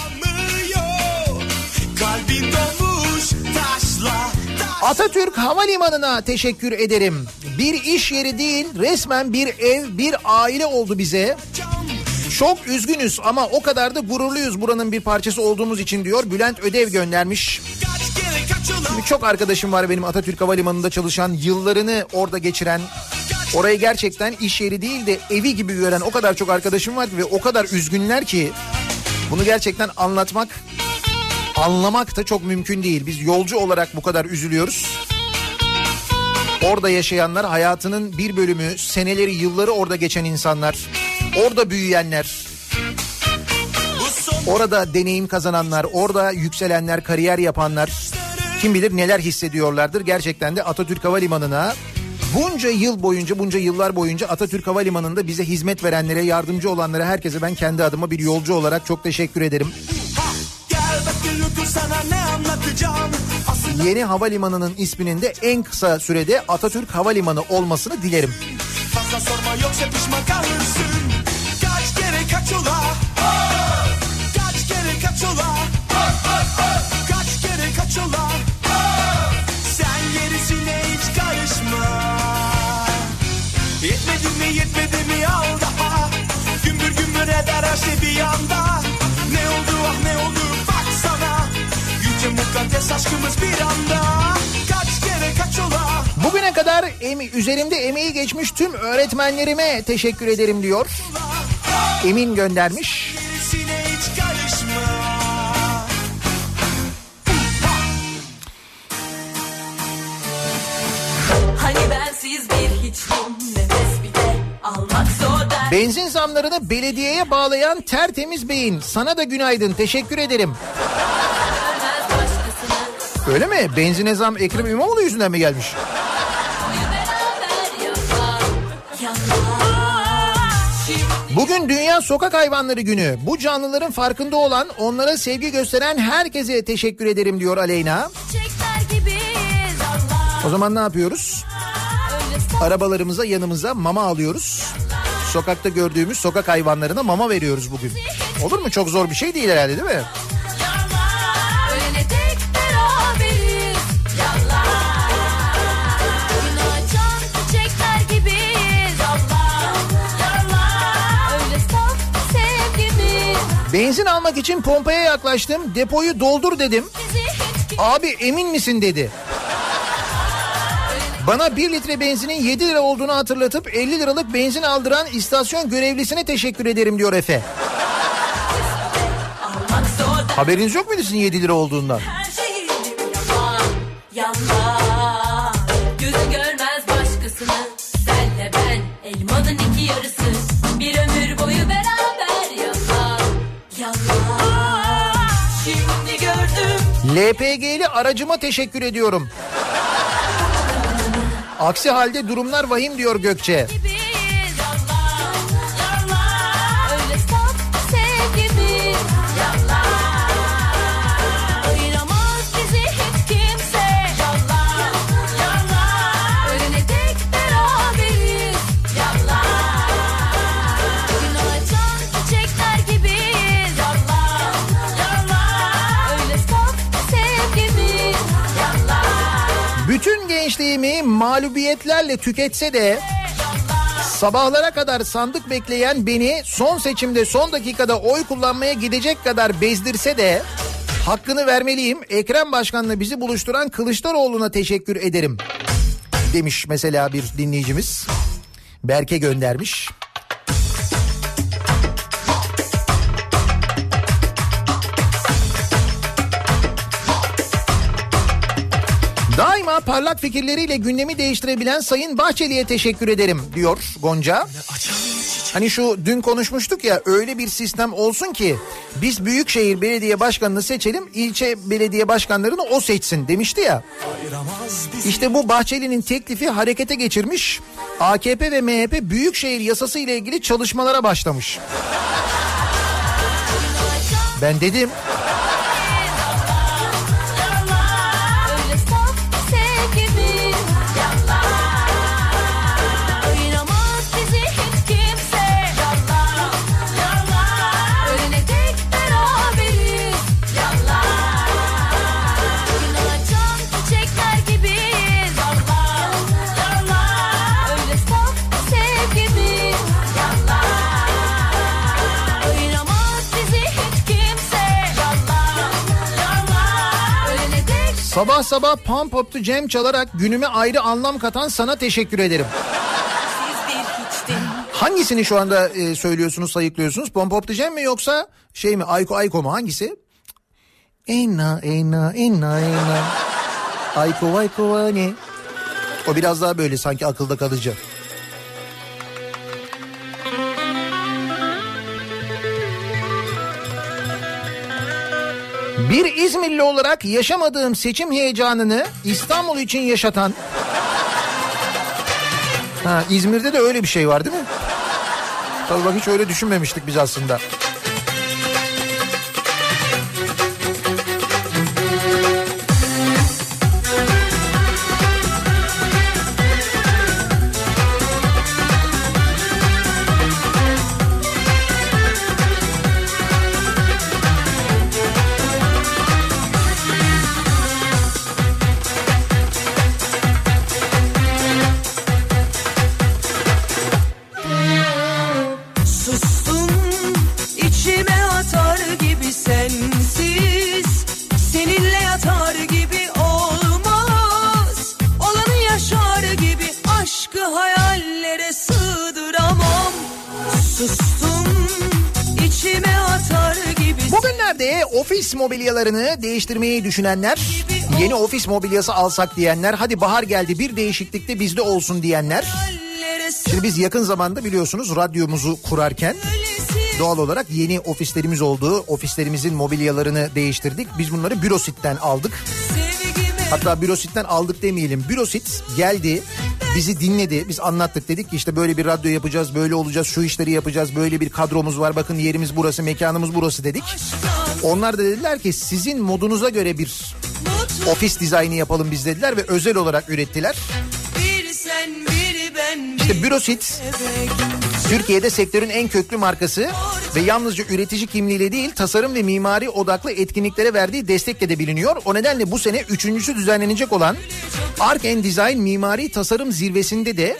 Atatürk Havalimanı'na teşekkür ederim. Bir iş yeri değil resmen bir ev bir aile oldu bize. Çok üzgünüz ama o kadar da gururluyuz buranın bir parçası olduğumuz için diyor. Bülent Ödev göndermiş. Kaç kaçılan Çok arkadaşım var benim Atatürk Havalimanı'nda çalışan, yıllarını orada geçiren, orayı gerçekten iş yeri değil de evi gibi gören o kadar çok arkadaşım var ve o kadar üzgünler ki bunu gerçekten anlatmak, anlamak da çok mümkün değil. Biz yolcu olarak bu kadar üzülüyoruz. Orada yaşayanlar hayatının bir bölümü, seneleri, yılları orada geçen insanlar, orada büyüyenler, Orada deneyim kazananlar, orada yükselenler, kariyer yapanlar kim bilir neler hissediyorlardır. Gerçekten de Atatürk Havalimanı'na bunca yıl boyunca, bunca yıllar boyunca Atatürk Havalimanı'nda bize hizmet verenlere, yardımcı olanlara herkese ben kendi adıma bir yolcu olarak çok teşekkür ederim. Yeni havalimanının isminin de en kısa sürede Atatürk Havalimanı olmasını dilerim. fazla sorma yoksa pişman kalırsın Kaç kere kaç ola kere kaç kere kaç ola Sen gerisine hiç karışma. Yetmedi mi yetmedi mi al daha? Gümbür gümbür eder her şey bir anda. Ne oldu ah ne oldu baksana Yüce mukaddes aşkımız bir anda. Bugüne kadar emi, üzerimde emeği geçmiş tüm öğretmenlerime teşekkür ederim diyor. Emin göndermiş. Benzin zamlarını belediyeye bağlayan tertemiz beyin. Sana da günaydın teşekkür ederim. Öyle mi? Benzine zam Ekrem İmamoğlu yüzünden mi gelmiş? Bugün Dünya Sokak Hayvanları Günü. Bu canlıların farkında olan, onlara sevgi gösteren herkese teşekkür ederim diyor Aleyna. O zaman ne yapıyoruz? Arabalarımıza yanımıza mama alıyoruz. Sokakta gördüğümüz sokak hayvanlarına mama veriyoruz bugün. Olur mu? Çok zor bir şey değil herhalde değil mi? Benzin almak için pompaya yaklaştım. Depoyu doldur dedim. Abi emin misin dedi. Bana 1 litre benzinin 7 lira olduğunu hatırlatıp 50 liralık benzin aldıran istasyon görevlisine teşekkür ederim diyor Efe. Haberiniz yok muydu sizin 7 lira olduğundan? Her şey yalan Yalan Gözün görmez başkasını Senle ben elmanın iki yarısı Bir ömür boyu beraber Yalan Yalan Şimdi gördüm LPG'li aracıma teşekkür ediyorum. Aksi halde durumlar vahim diyor Gökçe. Gençliğimi mağlubiyetlerle tüketse de sabahlara kadar sandık bekleyen beni son seçimde son dakikada oy kullanmaya gidecek kadar bezdirse de hakkını vermeliyim. Ekrem Başkan'la bizi buluşturan Kılıçdaroğlu'na teşekkür ederim. Demiş mesela bir dinleyicimiz. Berke göndermiş. Daima parlak fikirleriyle gündemi değiştirebilen Sayın Bahçeli'ye teşekkür ederim diyor Gonca. Hani şu dün konuşmuştuk ya öyle bir sistem olsun ki biz Büyükşehir Belediye Başkanı'nı seçelim ilçe belediye başkanlarını o seçsin demişti ya. İşte bu Bahçeli'nin teklifi harekete geçirmiş. AKP ve MHP Büyükşehir yasası ile ilgili çalışmalara başlamış. Ben dedim sabah sabah Pump Up to Jam çalarak günüme ayrı anlam katan sana teşekkür ederim. siz bir hiçtin Hangisini şu anda e, söylüyorsunuz, sayıklıyorsunuz? Pump Up the Jam mi yoksa şey mi Ayko Ayko mu hangisi? Enna enna enna enna. Ayko Ayko ne? O biraz daha böyle sanki akılda kalıcı. Bir İzmirli olarak yaşamadığım seçim heyecanını İstanbul için yaşatan... Ha, İzmir'de de öyle bir şey var değil mi? Tabii bak hiç öyle düşünmemiştik biz aslında. Mobilyalarını değiştirmeyi düşünenler, yeni ofis mobilyası alsak diyenler, hadi bahar geldi bir değişiklik de bizde olsun diyenler. Şimdi biz yakın zamanda biliyorsunuz radyomuzu kurarken doğal olarak yeni ofislerimiz olduğu ofislerimizin mobilyalarını değiştirdik. Biz bunları Bürosit'ten aldık. Hatta Bürosit'ten aldık demeyelim. Bürosit geldi bizi dinledi. Biz anlattık dedik ki işte böyle bir radyo yapacağız, böyle olacağız, şu işleri yapacağız, böyle bir kadromuz var. Bakın yerimiz burası, mekanımız burası dedik. Onlar da dediler ki sizin modunuza göre bir ofis dizaynı yapalım biz dediler ve özel olarak ürettiler. bir sen bir ben İşte Bürosit Türkiye'de sektörün en köklü markası. ve yalnızca üretici kimliğiyle değil tasarım ve mimari odaklı etkinliklere verdiği destekle de biliniyor. O nedenle bu sene üçüncüsü düzenlenecek olan Ark and Design Mimari Tasarım Zirvesi'nde de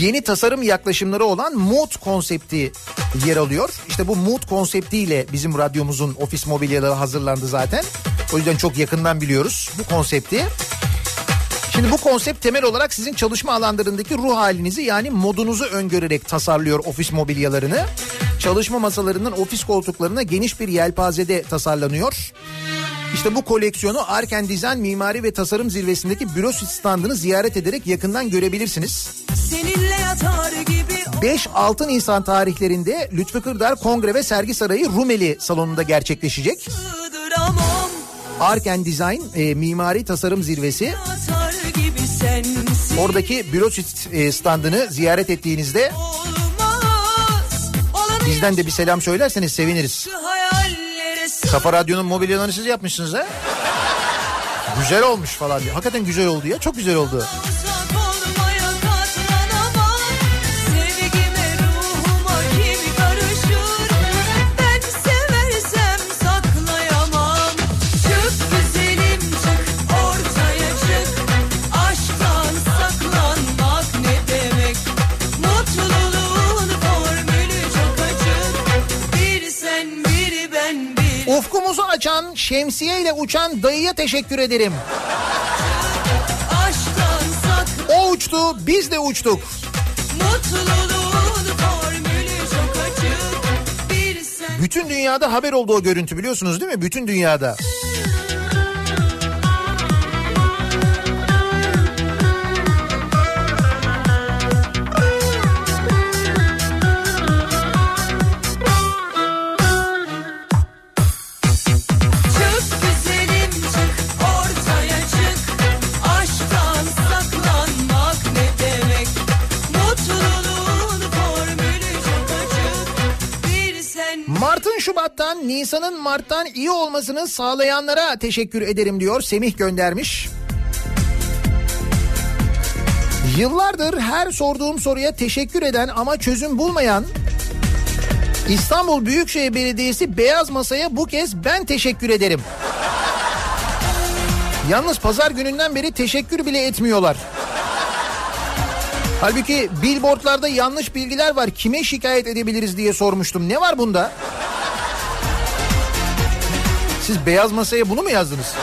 yeni tasarım yaklaşımları olan Mood konsepti yer alıyor. İşte bu Mood konseptiyle bizim radyomuzun ofis mobilyaları hazırlandı zaten. O yüzden çok yakından biliyoruz bu konsepti. Şimdi bu konsept temel olarak sizin çalışma alanlarındaki ruh halinizi yani modunuzu öngörerek tasarlıyor ofis mobilyalarını. Çalışma masalarının ofis koltuklarına geniş bir yelpazede tasarlanıyor. İşte bu koleksiyonu Arken Design Mimari ve Tasarım Zirvesi'ndeki büro standını ziyaret ederek yakından görebilirsiniz. Seninle yatar gibi 5-6 Nisan tarihlerinde Lütfü Kırdar Kongre ve Sergi Sarayı Rumeli salonunda gerçekleşecek. Arken Design e, Mimari Tasarım Zirvesi. Oradaki büro e, standını ziyaret ettiğinizde bizden de bir selam söylerseniz seviniriz. Kafa Radyo'nun mobilyalarını siz yapmışsınız ha? Güzel olmuş falan diye. Hakikaten güzel oldu ya. Çok güzel oldu. Açan, şemsiye ile uçan dayıya teşekkür ederim. O uçtu, biz de uçtuk. Bütün dünyada haber oldu o görüntü biliyorsunuz değil mi? Bütün dünyada. Mart'ın Şubat'tan, Nisan'ın Mart'tan iyi olmasını sağlayanlara teşekkür ederim diyor. Semih göndermiş. Yıllardır her sorduğum soruya teşekkür eden ama çözüm bulmayan İstanbul Büyükşehir Belediyesi Beyaz Masa'ya bu kez ben teşekkür ederim. Yalnız pazar gününden beri teşekkür bile etmiyorlar. Halbuki billboardlarda yanlış bilgiler var. Kime şikayet edebiliriz diye sormuştum. Ne var bunda? Siz beyaz masaya bunu mu yazdınız?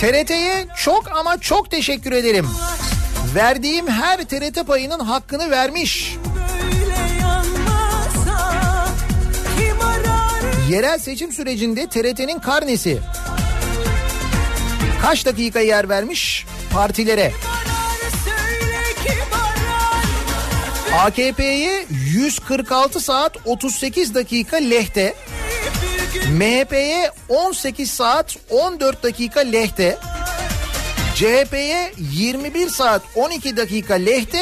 TRT'ye çok ama çok teşekkür ederim. Verdiğim her TRT payının hakkını vermiş. Yanmasa Yerel seçim sürecinde TRT'nin karnesi. Kaç dakika yer vermiş partilere? AKP'ye 146 saat 38 dakika lehte, MHP'ye 18 saat 14 dakika lehte, CHP'ye 21 saat 12 dakika lehte,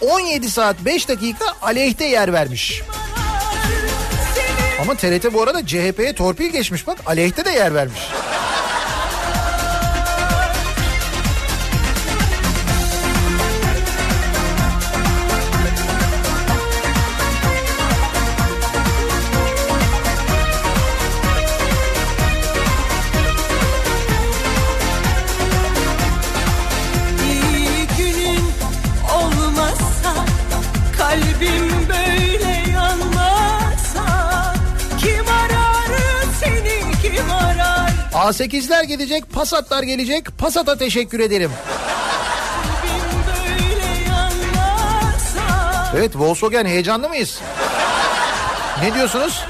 17 saat 5 dakika aleyhte yer vermiş. Ama TRT bu arada CHP'ye torpil geçmiş bak aleyhte de yer vermiş. A8'ler gelecek, Passat'lar gelecek. Passat'a teşekkür ederim. Evet Volkswagen heyecanlı mıyız? Ne diyorsunuz?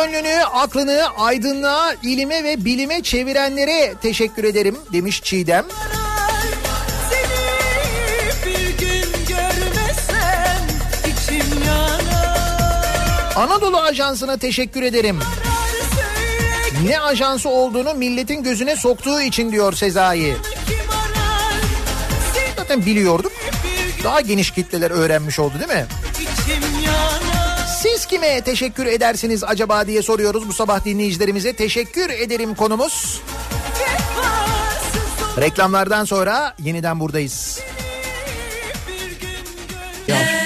Gönlünü, aklını aydınlığa, ilime ve bilime çevirenlere teşekkür ederim demiş Çiğdem. Anadolu Ajansı'na teşekkür ederim. Ne ajansı olduğunu milletin gözüne soktuğu için diyor Sezai. Zaten biliyorduk. Daha geniş kitleler öğrenmiş oldu değil mi? Kime teşekkür edersiniz acaba diye soruyoruz bu sabah dinleyicilerimize. Teşekkür ederim konumuz. Reklamlardan sonra yeniden buradayız. bir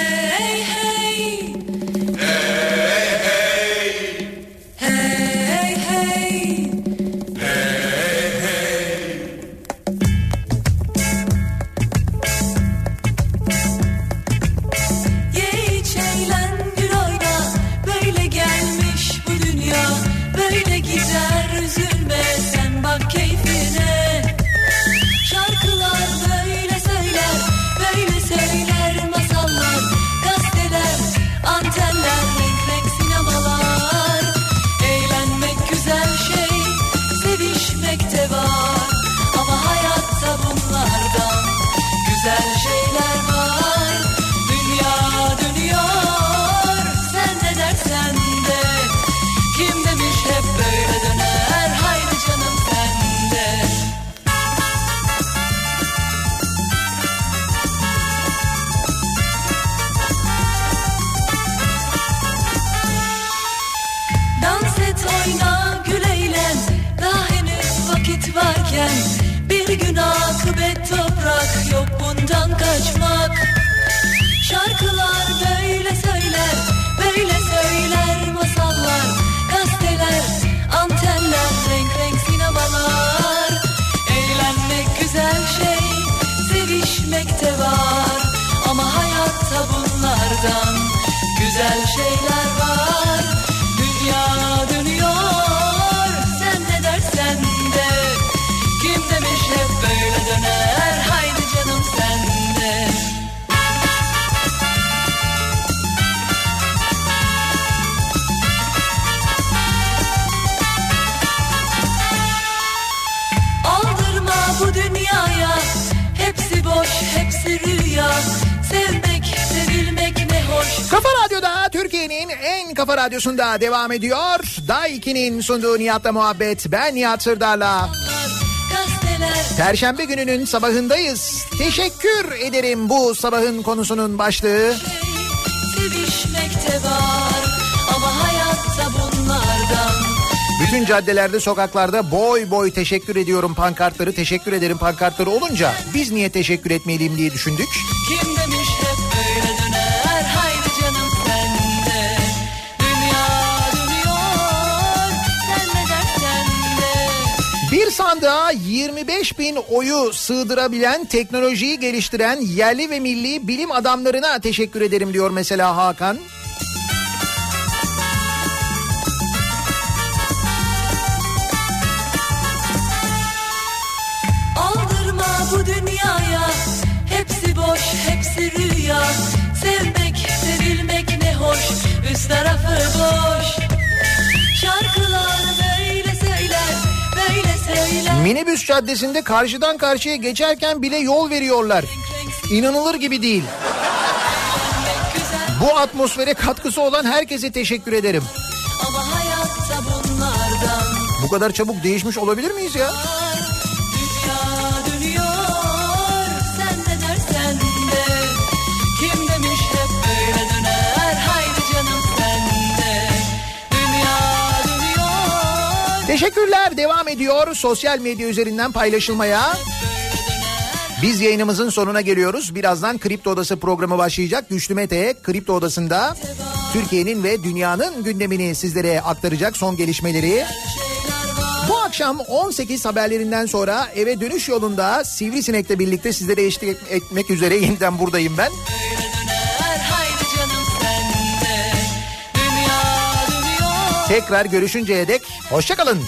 kaçmak. Şarkılar böyle söyler Böyle söyler masallar Gazeteler, antenler Renk renk sinemalar. Eğlenmek güzel şey Sevişmek de var. Ama hayatta bunlardan Güzel şeyler var boş, hepsi rüya Sevmek, sevilmek ne hoş Kafa Radyo'da Türkiye'nin en kafa radyosunda devam ediyor. Day 2'nin sunduğu Nihat'la muhabbet. Ben Nihat Sırdar'la. Perşembe gününün sabahındayız. Teşekkür ederim bu sabahın konusunun başlığı. sevişmek Bütün caddelerde, sokaklarda boy boy teşekkür ediyorum pankartları, teşekkür ederim pankartları olunca biz niye teşekkür etmeliyim diye düşündük. Kim demiş hep böyle döner? Haydi canım sen de. Dünya dönüyor. Sen ne dersen de. Bir sandığa 25 bin oyu sığdırabilen, teknolojiyi geliştiren yerli ve milli bilim adamlarına teşekkür ederim diyor mesela Hakan. Aldırma rüya Sevmek, sevilmek ne hoş Üst tarafı boş Şarkılar böyle söyler Böyle söyler Minibüs caddesinde karşıdan karşıya geçerken bile yol veriyorlar. İnanılır gibi değil. Bu atmosfere katkısı olan herkese teşekkür ederim. ama hayatta bunlardan Bu kadar çabuk değişmiş olabilir miyiz ya? Teşekkürler devam ediyor sosyal medya üzerinden paylaşılmaya. Biz yayınımızın sonuna geliyoruz. Birazdan Kripto Odası programı başlayacak. Güçlü Mete Kripto Odası'nda Türkiye'nin ve dünyanın gündemini sizlere aktaracak son gelişmeleri. Bu akşam 18 haberlerinden sonra eve dönüş yolunda Sivrisinek'le birlikte sizlere eşlik et- etmek üzere yeniden buradayım ben. Tekrar görüşünceye dek hoşçakalın.